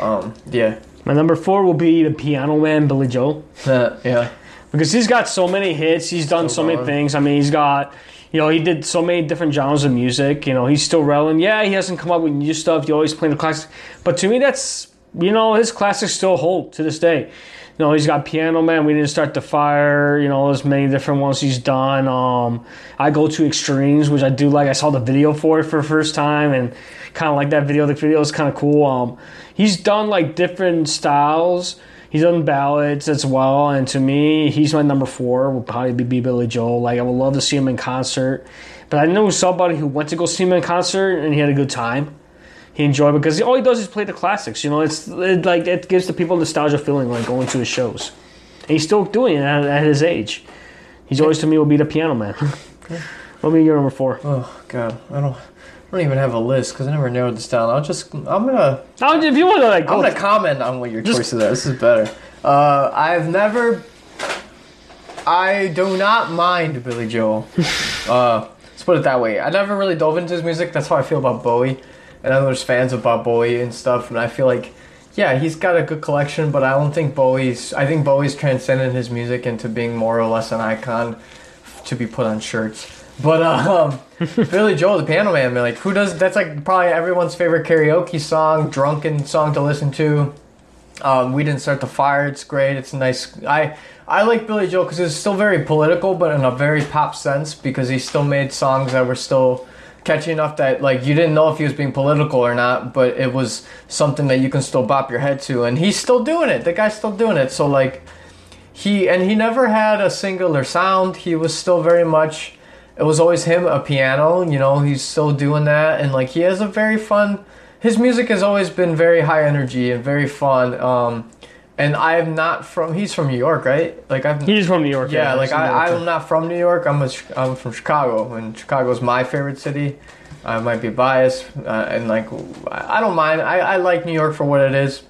Um, yeah, My number four will be the Piano Man, Billy Joel. yeah. because he's got so many hits. He's done so, So many things. I mean, he's got, you know, he did so many different genres of music. You know, he's still relevant. Yeah, he hasn't come up with new stuff. He always playing the classics. But to me, that's, you know, his classics still hold to this day. You know, he's got Piano Man. We didn't start the fire. You know, there's many different ones he's done. Um, I go to extremes, which I do like. I saw the video for it for the first time, and kind of like that video. The video is kind of cool. Um, he's done like different styles. He's done ballads as well, and to me, he's my number four. Will probably be Billy Joel. Like I would love to see him in concert, but I know somebody who went to go see him in concert and he had a good time. He enjoyed it because all he does is play the classics. You know, it's it, like it gives the people nostalgia feeling like going to his shows. And he's still doing it at, at his age. He's always to me will be the piano man. what be your number four? Oh God, I don't. I don't even have a list because I never narrowed this down. I'll just. I'm gonna. Now, if you want to like I'm gonna comment on what your Just- choices are. This is better. Uh, I've never. I do not mind Billy Joel. uh, let's put it that way. I never really dove into his music. That's how I feel about Bowie. And I know there's fans of Bob Bowie and stuff, and I feel like, yeah, he's got a good collection, but I don't think Bowie's. I think Bowie's transcended his music into being more or less an icon to be put on shirts. But um, Billy Joel, the Piano Man, like who does? That's like probably everyone's favorite karaoke song, drunken song to listen to. Um, we didn't start the fire. It's great. It's nice. I I like Billy Joel because it's still very political, but in a very pop sense. Because he still made songs that were still catchy enough that like you didn't know if he was being political or not, but it was something that you can still bop your head to, and he's still doing it. The guy's still doing it. So like he and he never had a singular sound. He was still very much. It was always him, a piano. You know, he's still doing that, and like he has a very fun. His music has always been very high energy and very fun. Um, and I'm not from. He's from New York, right? Like I'm. he's from New York. Yeah, like he's from New I, York. I'm not from New York. I'm a, I'm from Chicago, and Chicago's my favorite city. I might be biased, uh, and like I I don't mind. I, I like New York for what it is,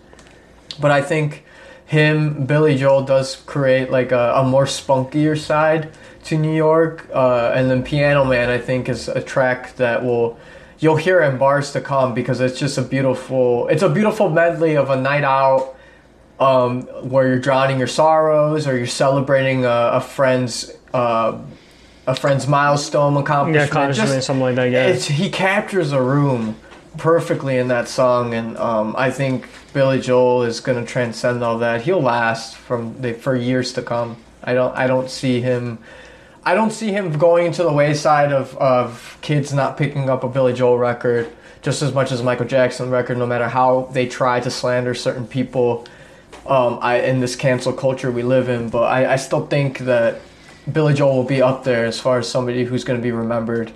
but I think him, Billy Joel, does create like a, a more spunkier side to New York, uh, and then Piano Man I think is a track that will you'll hear in bars to come because it's just a beautiful. It's a beautiful medley of a night out um, where you're drowning your sorrows or you're celebrating a, a friend's uh, a friend's milestone yeah, accomplishment. accomplishment, Just- something like that. Yeah, it's, he captures a room perfectly in that song, and um, I think Billy Joel is going to transcend all that. He'll last from the, for years to come. I don't I don't see him. I don't see him going into the wayside of, of kids not picking up a Billy Joel record just as much as Michael Jackson record, no matter how they try to slander certain people um, I, in this cancel culture we live in. But I, I still think that Billy Joel will be up there as far as somebody who's going to be remembered,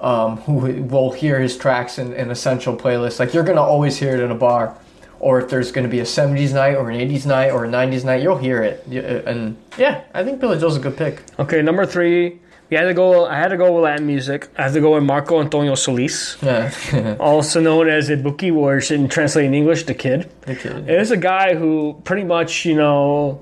um, who will hear his tracks in an essential playlist. Like you're going to always hear it in a bar, or if there's going to be a '70s night or an '80s night or a '90s night, you'll hear it. Uh, and yeah, I think Billy Joel's a good pick. Okay, number three. We had to go. I had to go with Latin music. I had to go with Marco Antonio Solis, Yeah, also known as El Buki, or in translating English, the Kid. the kid. It is a guy who pretty much, you know,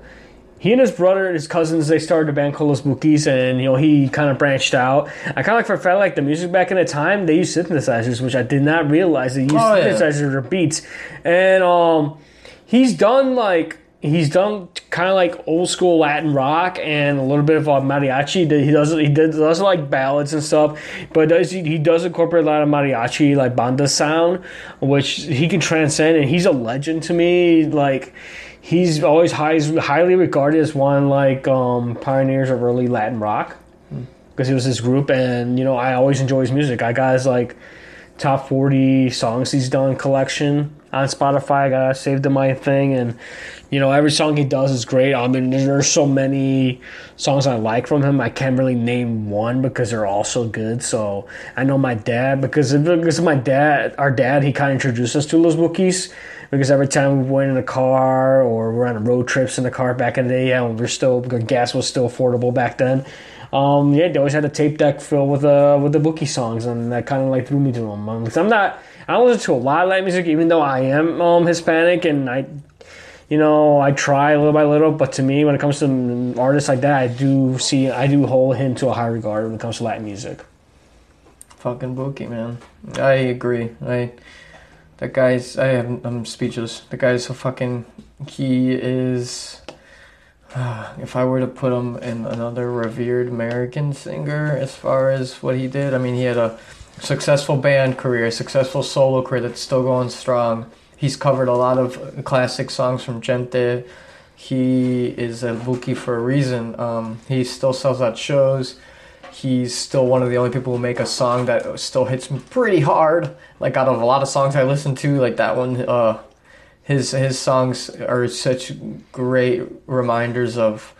he and his brother and his cousins they started a band called Los Bukis, and you know he kind of branched out. I kind of like felt like the music back in the time they used synthesizers, which I did not realize they used Oh, yeah. synthesizers or beats, and um, he's done like he's done kind of like old school Latin rock and a little bit of uh, mariachi. He does he does like ballads and stuff, but does he, he does incorporate a lot of mariachi like banda sound, which he can transcend. And he's a legend to me. Like he's always high, highly regarded as one like um, pioneers of early Latin rock because he was his group, and you know I always enjoy his music. I got his like top 40 songs he's done collection on Spotify. I got it saved in my thing, and you know every song he does is great. I mean, there's so many songs I like from him. I can't really name one because they're all so good. So I know my dad because because my dad, our dad, he kind of introduced us to Los Bukis. Because every time we went in a car or we're on road trips in the car back in the day, yeah, we're still gas was still affordable back then. Um, yeah, they always had a tape deck filled with uh with the Buki songs, and that kind of like threw me to them. Um, I'm not, I don't listen to a lot of Latin music, even though I am um Hispanic, and I, you know, I try little by little. But to me, when it comes to artists like that, I do see, I do hold him to a high regard when it comes to Latin music. Fucking Buki, man. I agree. I that guy's. I am. I'm speechless. The guy's so fucking. He is. if I were to put him in another revered American singer, as far as what he did, I mean, he had a successful band career, a successful solo career that's still going strong. He's covered a lot of classic songs from Gente. He is a Buki for a reason. Um, he still sells out shows he's still one of the only people who make a song that still hits me pretty hard. Like out of a lot of songs I listen to, like that one, uh, his his songs are such great reminders of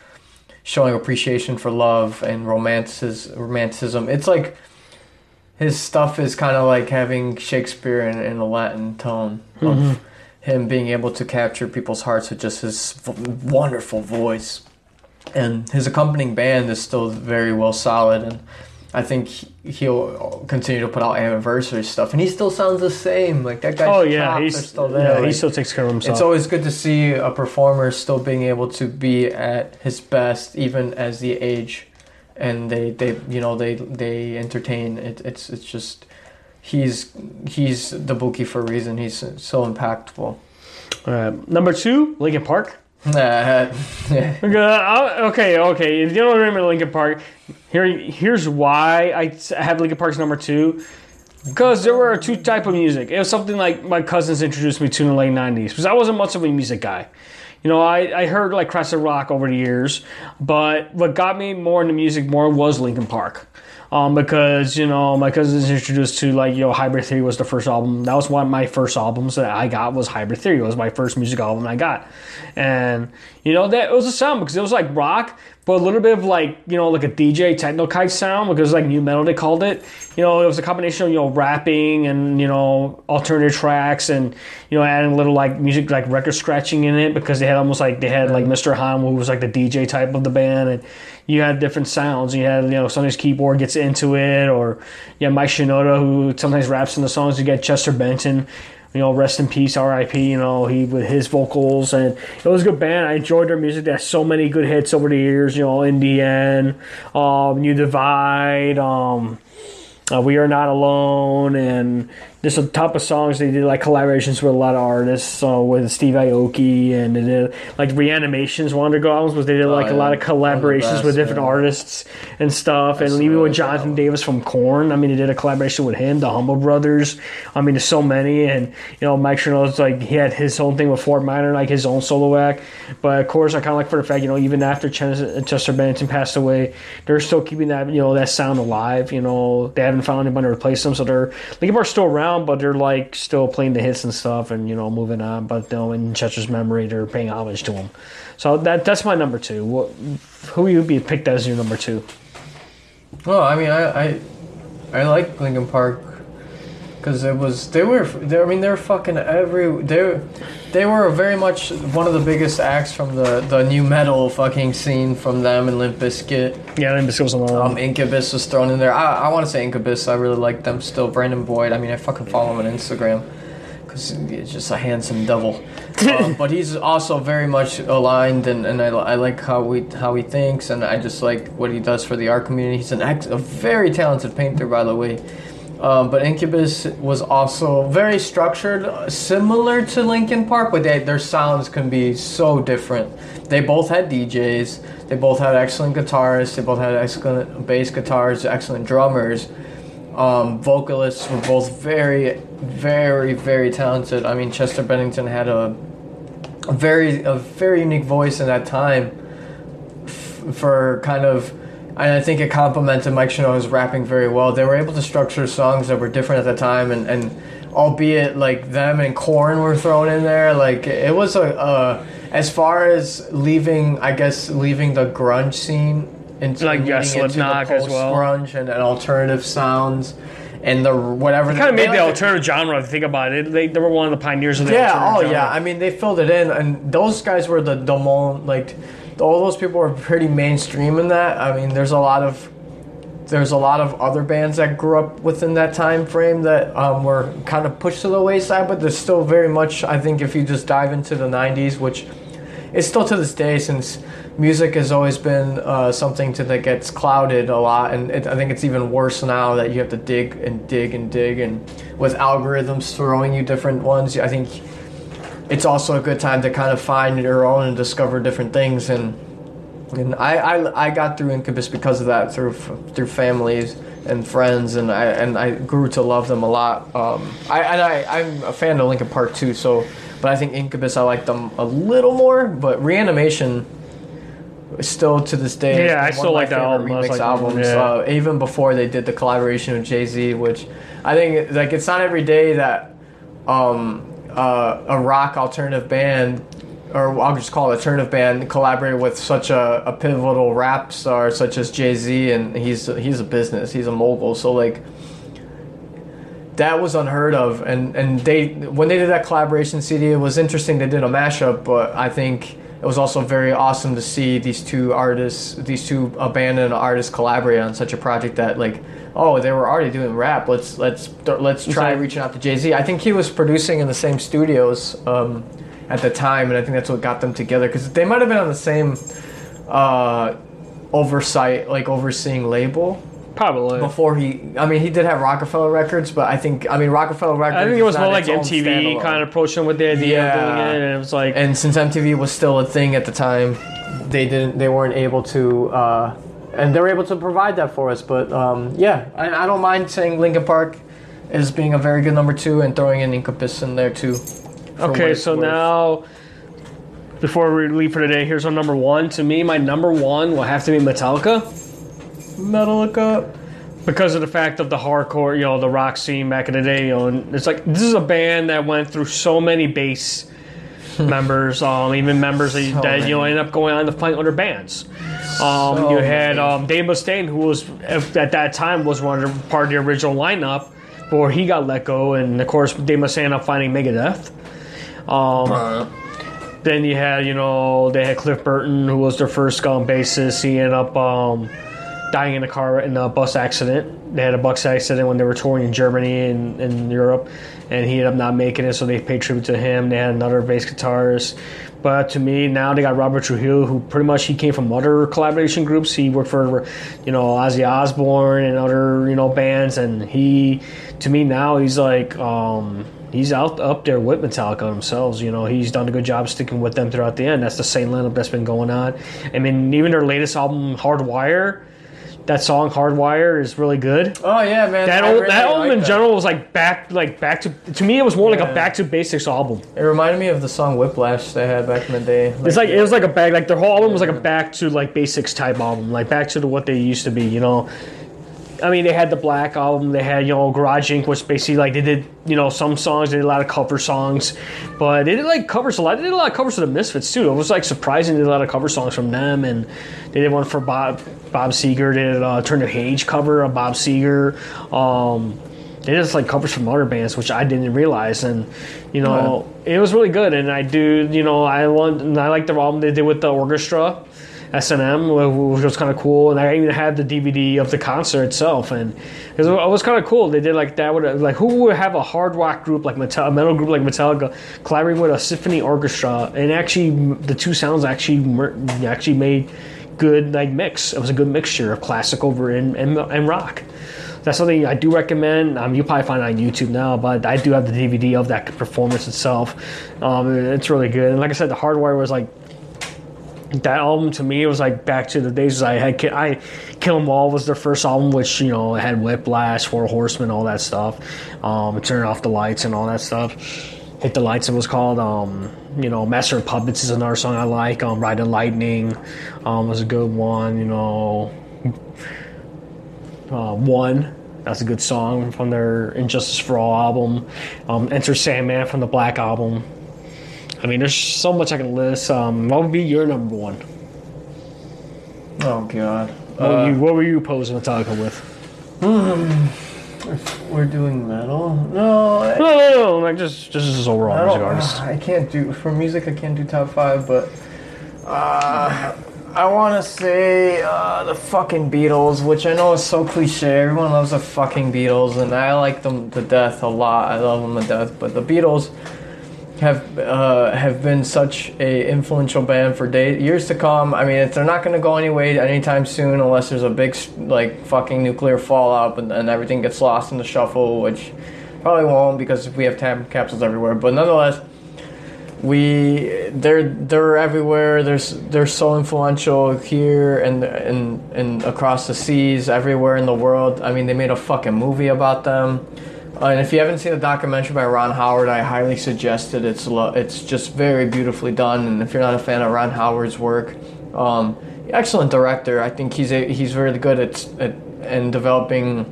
showing appreciation for love and romances romanticism. It's like his stuff is kind of like having Shakespeare in, in a Latin tone of him being able to capture people's hearts with just his v- wonderful voice and his accompanying band is still very well solid and i think he- he'll continue to put out anniversary stuff and he still sounds the same like that guy's Oh yeah, he's still there yeah, he still takes care of himself. it's always good to see a performer still being able to be at his best even as the age and they they you know they they entertain it, it's it's just he's he's the Buki for a reason he's so impactful All right. Number two, Linkin Park. Nah, Okay, okay. If you don't remember Linkin Park, here, here's why I have Linkin Park's number two. Because there were two type of music. It was something like my cousins introduced me to in the late '90s. Because I wasn't much of a music guy. You know, I, I heard like classic rock over the years, but what got me more into music more was Linkin Park. Um, because you know my cousins introduced to like you know Hybrid Theory was the first album. That was one of my first albums that I got was Hybrid Theory. It was my first music album I got, and you know that it was a sound because it was like rock, but a little bit of like you know like a DJ techno kite sound because like nu metal they called it. You know it was a combination of you know rapping and you know alternative tracks and you know adding a little like music like record scratching in it because they had almost like they had like Mr. Hahn who was like the DJ type of the band and you had different sounds. You had, you know, sometimes keyboard gets into it, or you have Mike Shinoda who sometimes raps in the songs. You get Chester Benton, you know, rest in peace, R.I.P. You know, he with his vocals, and it was a good band. I enjoyed their music. They had so many good hits over the years. You know, In the End, um, New Divide, um, uh, We Are Not Alone, and just a top of songs. They did like collaborations with a lot of artists, uh, with Steve Aoki, and they did like Reanimations. One of their albums was they did like a yeah. lot of collaborations the with different yeah. artists and stuff. And even with Jonathan album. Davis from Korn, I mean, they did a collaboration with him, the Humble Brothers. I mean, there's so many, and you know, Mike Shinoda's like he had his own thing with Fort Minor, like his own solo act. But of course, I kind of like for the fact, you know, even after Ches- Chester Bennington passed away, they're still keeping that you know that sound alive. You know, they haven't found anybody to replace them, so they're Linkin Park's still around, but they're like still playing the hits and stuff, and you know, moving on. But you know, in Chester's memory, they're paying homage to him. So that that's my number two. What, who would you be picked as your number two? Well, I mean, I I, I like Linkin Park because it was they were they, I mean they're fucking every they they were very much one of the biggest acts from the the nu metal fucking scene from them and Limp Bizkit. Yeah, then this goes along. Um, Incubus was thrown in there. I, I want to say Incubus. I really like them still. Brandon Boyd. I mean, I fucking follow him on Instagram because he's just a handsome devil. um, but he's also very much aligned, and, and I, I like how we how he thinks, and I just like what he does for the art community. He's an ex, a very talented painter, by the way. Um, but Incubus was also very structured, similar to Linkin Park, but they, their sounds can be so different. They both had DJs, they both had excellent guitarists, they both had excellent bass guitars, excellent drummers. Um, vocalists were both very, very, very talented. I mean, Chester Bennington had a, a very, a very unique voice in that time f- for kind of and I think it complemented Mike Shinoda's rapping very well. They were able to structure songs that were different at the time, and, and albeit like them and Korn were thrown in there, like it was a, a as far as leaving, I guess leaving the grunge scene into Like, yeah, leading into the Slipknot as well. post-grunge and, and alternative sounds and the whatever. Kind of made the alternative genre. If you think about it, they, they were one of the pioneers of the yeah, oh alternative yeah. genre. I mean, they filled it in, and those guys were the mo like all those people were pretty mainstream in that. I mean, there's a lot of there's a lot of other bands that grew up within that time frame that um, were kind of pushed to the wayside, but there's still very much. I think if you just dive into the '90s, which is still to this day, since music has always been uh, something to, that gets clouded a lot, and it, I think it's even worse now that you have to dig and dig and dig, and with algorithms throwing you different ones, I think it's also a good time to kind of find your own and discover different things and and I, I, I got through Incubus because of that through through families and friends and I and I grew to love them a lot. Um, I and I I'm a fan of Linkin Park too. So, but I think Incubus I like them a little more. But Reanimation still to this day. Yeah, I still like that album. Remix like, albums. yeah. Uh, even before they did the collaboration with Jay Z, which I think like it's not every day that um, uh, a rock alternative band, or I'll just call it alternative band, collaborate with such a, a pivotal rap star such as Jay Z, and he's he's a business, he's a mogul, so like that was unheard of, and and they when they did that collaboration CD, it was interesting. They did a mashup, but I think it was also very awesome to see these two artists, these two a band and an artist collaborate on such a project that like. Oh, they were already doing rap. Let's let's let's try like- reaching out to Jay Z. I think he was producing in the same studios um, at the time, and I think that's what got them together because they might have been on the same uh, oversight, like overseeing label Probably. before he. I mean, he did have Roc-A-Fella Records, but I think I mean Roc-A-Fella Records. I think it was more like MTV kind of approached them with the idea Yeah. of doing it, and it was like, And since MTV was still a thing at the time, they didn't. They weren't able to. Uh, and they were able to provide that for us. But um, yeah, I, I don't mind saying Linkin Park is being a very good number two and throwing in Incubus in there too. okay, so worth. now before we leave for today, here's our number one. To me, my number one will have to be Metallica Metallica. because of the fact of the hardcore, you know, the rock scene back in the day. You know, and it's like this is a band that went through so many bass members, um, even members that, So that you know end up going on to fight other bands. Um, So you had um, Dave Mustaine, who was at that time was one of the, part of the original lineup, before he got let go, and of course Dave Mustaine up finding Megadeth. Um, then you had, you know, they had Cliff Burton, who was their first um, bassist. He ended up um, dying in a car in a bus accident. They had a bus accident when they were touring in Germany and in Europe, and he ended up not making it. So they paid tribute to him. They had another bass guitarist. But to me, now they got Robert Trujillo, who pretty much he came from other collaboration groups. He worked for, you know, Ozzy Osbourne and other, you know, bands. And he, to me now, he's like, um, he's out up there with Metallica themselves. You know, he's done a good job sticking with them throughout the end. That's the same lineup that's been going on. I mean, even their latest album, Hardwire, that song Hardwire is really good. Oh yeah, man. That old, really that album like in that. general was like back, like back to. To me, it was more like a back to basics album. It reminded me of the song Whiplash they had back in the day. It's like it was like a back, like their whole album was like a back to like basics type album, like back to the, what they used to be. You know, I mean, they had the Black album, they had you know Garage Inc., which basically like they did you know some songs, they did a lot of cover songs, but they did like covers a lot. They did a lot of covers of the Misfits too. It was like surprising they did a lot of cover songs from them, and they did one for Bob Bob Seger. They did a Turn of Page cover of Bob Seger. Um, they just like covers from other bands, which I didn't realize, and you know it was really good. And I do, you know, I want, I like the album they did with the orchestra, S and M, which was kind of cool. And I even had the DVD of the concert itself, and it was, was kind of cool. They did like that. Would like who would have a hard rock group like Metal, a metal group like Metallica collaborating with a symphony orchestra, and actually the two sounds actually actually made good like mix. It was a good mixture of classic over and, and, and rock. That's something I do recommend. Um, you probably find it on YouTube now, but I do have the DVD of that performance itself. Um, it's really good. And like I said, the Hardwire was like that album to me. It was like back to the days I had. I Kill 'Em All was their first album, which you know had Whiplash, Four Horsemen, all that stuff. Um, Turn off the lights and all that stuff. Hit the lights. It was called. Um, you know, Master of Puppets is another song I like. Um, Ride the Lightning um, was a good one. You know, uh, One. That's a good song from their ...And Justice for All album. Um, Enter Sandman from the Black album. I mean, there's so much I can list. Um, what would be your number one? Oh God. What, were, you, what were you posing Metallica with? We're doing metal. No, I, No, no, no, like just just as overall music artist. I can't do for music. I can't do top five, but uh, I want to say uh, the fucking Beatles, which I know is so cliche. Everyone loves the fucking Beatles, and I like them to death a lot. I love them to death, but the Beatles have uh, have been such a influential band for years to come. I mean, they're not going to go anyway anytime soon unless there's a big like fucking nuclear fallout and, and everything gets lost in the shuffle, which probably won't because we have time capsules everywhere. But nonetheless, we they're they're everywhere. There's they're so influential here and and and across the seas, everywhere in the world. I mean, they made a fucking movie about them. Uh, and if you haven't seen the documentary by Ron Howard, I highly suggest it. It's lo- it's just very beautifully done. And if you're not a fan of Ron Howard's work, um, excellent director. I think he's a, he's really good at, at and developing.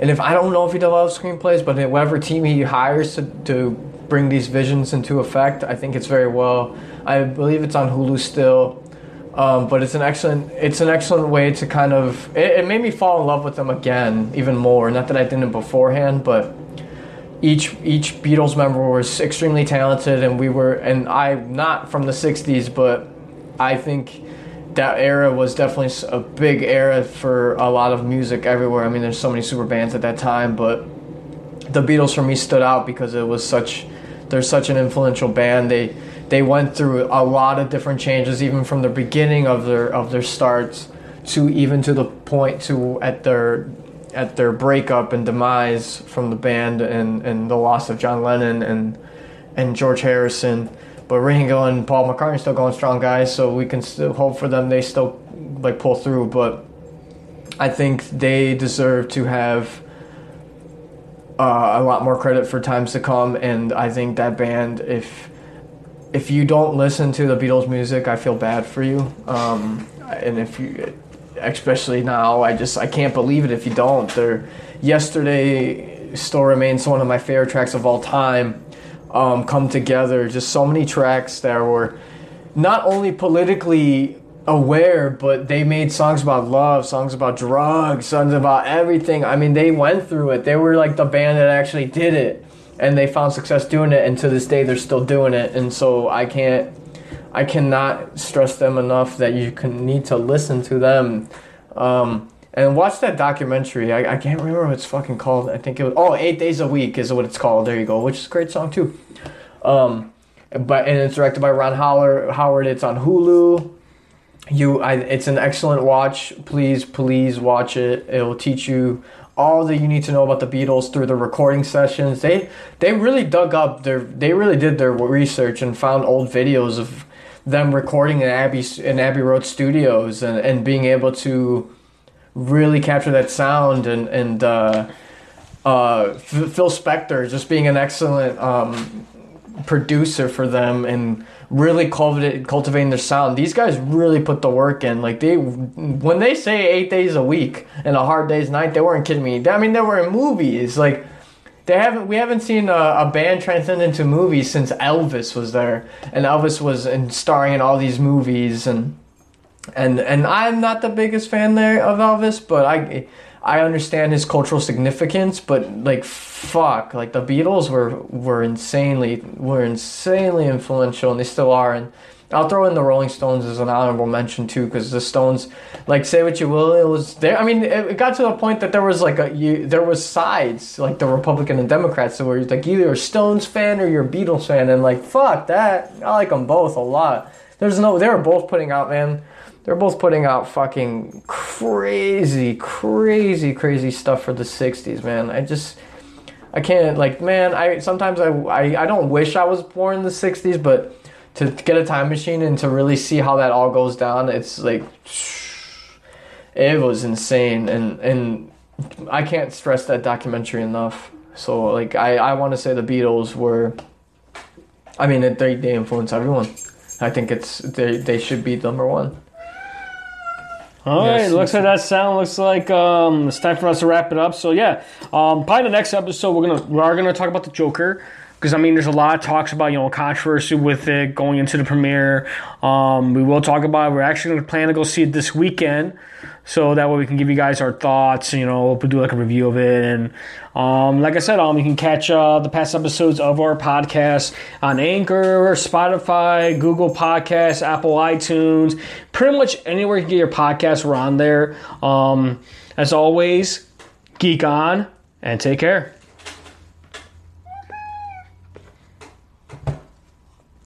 And if I don't know if he develops screenplays, but whatever team he hires to, to bring these visions into effect, I think it's very well. I believe it's on Hulu still. Um, but it's an excellent it's an excellent way to kind of it, it made me fall in love with them again even more not that i didn't beforehand but each each beatles member was extremely talented and we were and i'm not from the 60s but i think that era was definitely a big era for a lot of music everywhere i mean there's so many super bands at that time but the Beatles for me stood out because it was such they're such an influential band. They they went through a lot of different changes even from the beginning of their of their starts to even to the point to at their at their breakup and demise from the band and, and the loss of John Lennon and and George Harrison. But Ringo and Paul McCartney still going strong guys, so we can still hope for them they still like pull through, but I think they deserve to have uh, a lot more credit for times to come and i think that band if if you don't listen to the beatles music i feel bad for you um, and if you especially now i just i can't believe it if you don't their yesterday still remains one of my favorite tracks of all time um, come together just so many tracks that were not only politically aware, but they made songs about love, songs about drugs, songs about everything. I mean, they went through it. They were like the band that actually did it, and they found success doing it. And to this day, they're still doing it. And so I can't, I cannot stress them enough that you can need to listen to them. Um, and watch that documentary. I, I can't remember what it's fucking called. I think it was oh Eight Days a Week is what it's called. There you go, which is a great song too. Um, but and it's directed by Ron Howard. Howard. It's on Hulu. You, I, it's an excellent watch. Please, please watch it. It will teach you all that you need to know about the Beatles through the recording sessions. They they really dug up their they really did their research and found old videos of them recording in Abbey in Abbey Road Studios and, and being able to really capture that sound and and uh, uh, Phil Spector just being an excellent um, producer for them and really cultivating their sound. These guys really put the work in. Like they, when they say eight days a week and a hard day's night, they weren't kidding me. I mean, they were in movies. Like they haven't, we haven't seen a, a band transcend into movies since Elvis was there, and Elvis was in, starring in all these movies and. And and I'm not the biggest fan there of Elvis, but I I understand his cultural significance, but like fuck, like the Beatles were were insanely were insanely influential, and they still are. And I'll throw in the Rolling Stones as an honorable mention too, because the Stones, like say what you will, it was there. I mean, it, got to the point that there was like a you, there was sides like the Republican and Democrats, so where you're like either a Stones fan or you're a Beatles fan, and like fuck that, I like them both a lot. There's no, they were both putting out man. They're both putting out fucking crazy, crazy, crazy stuff for the '60s, man. I just, I can't like, man. I sometimes I, I, I don't wish I was born in the '60s, but to get a time machine and to really see how that all goes down, it's like, it was insane, and and I can't stress that documentary enough. So like, I I want to say the Beatles were, I mean, they they influence everyone. I think it's they they should be number one. All right, looks like that sound looks like um, it's time for us to wrap it up. So yeah, um, probably the next episode we're gonna we are gonna talk about the Joker because I mean there's a lot of talks about you know controversy with it going into the premiere. Um, we will talk about it. We're actually gonna plan to go see it this weekend, so that way we can give you guys our thoughts. You know, we'll do like a review of it, and um, like I said, um, you can catch uh, the past episodes of our podcast on Anchor, Spotify, Google Podcasts, Apple iTunes, pretty much anywhere you can get your podcasts. We're on there. Um, as always, geek on and take care.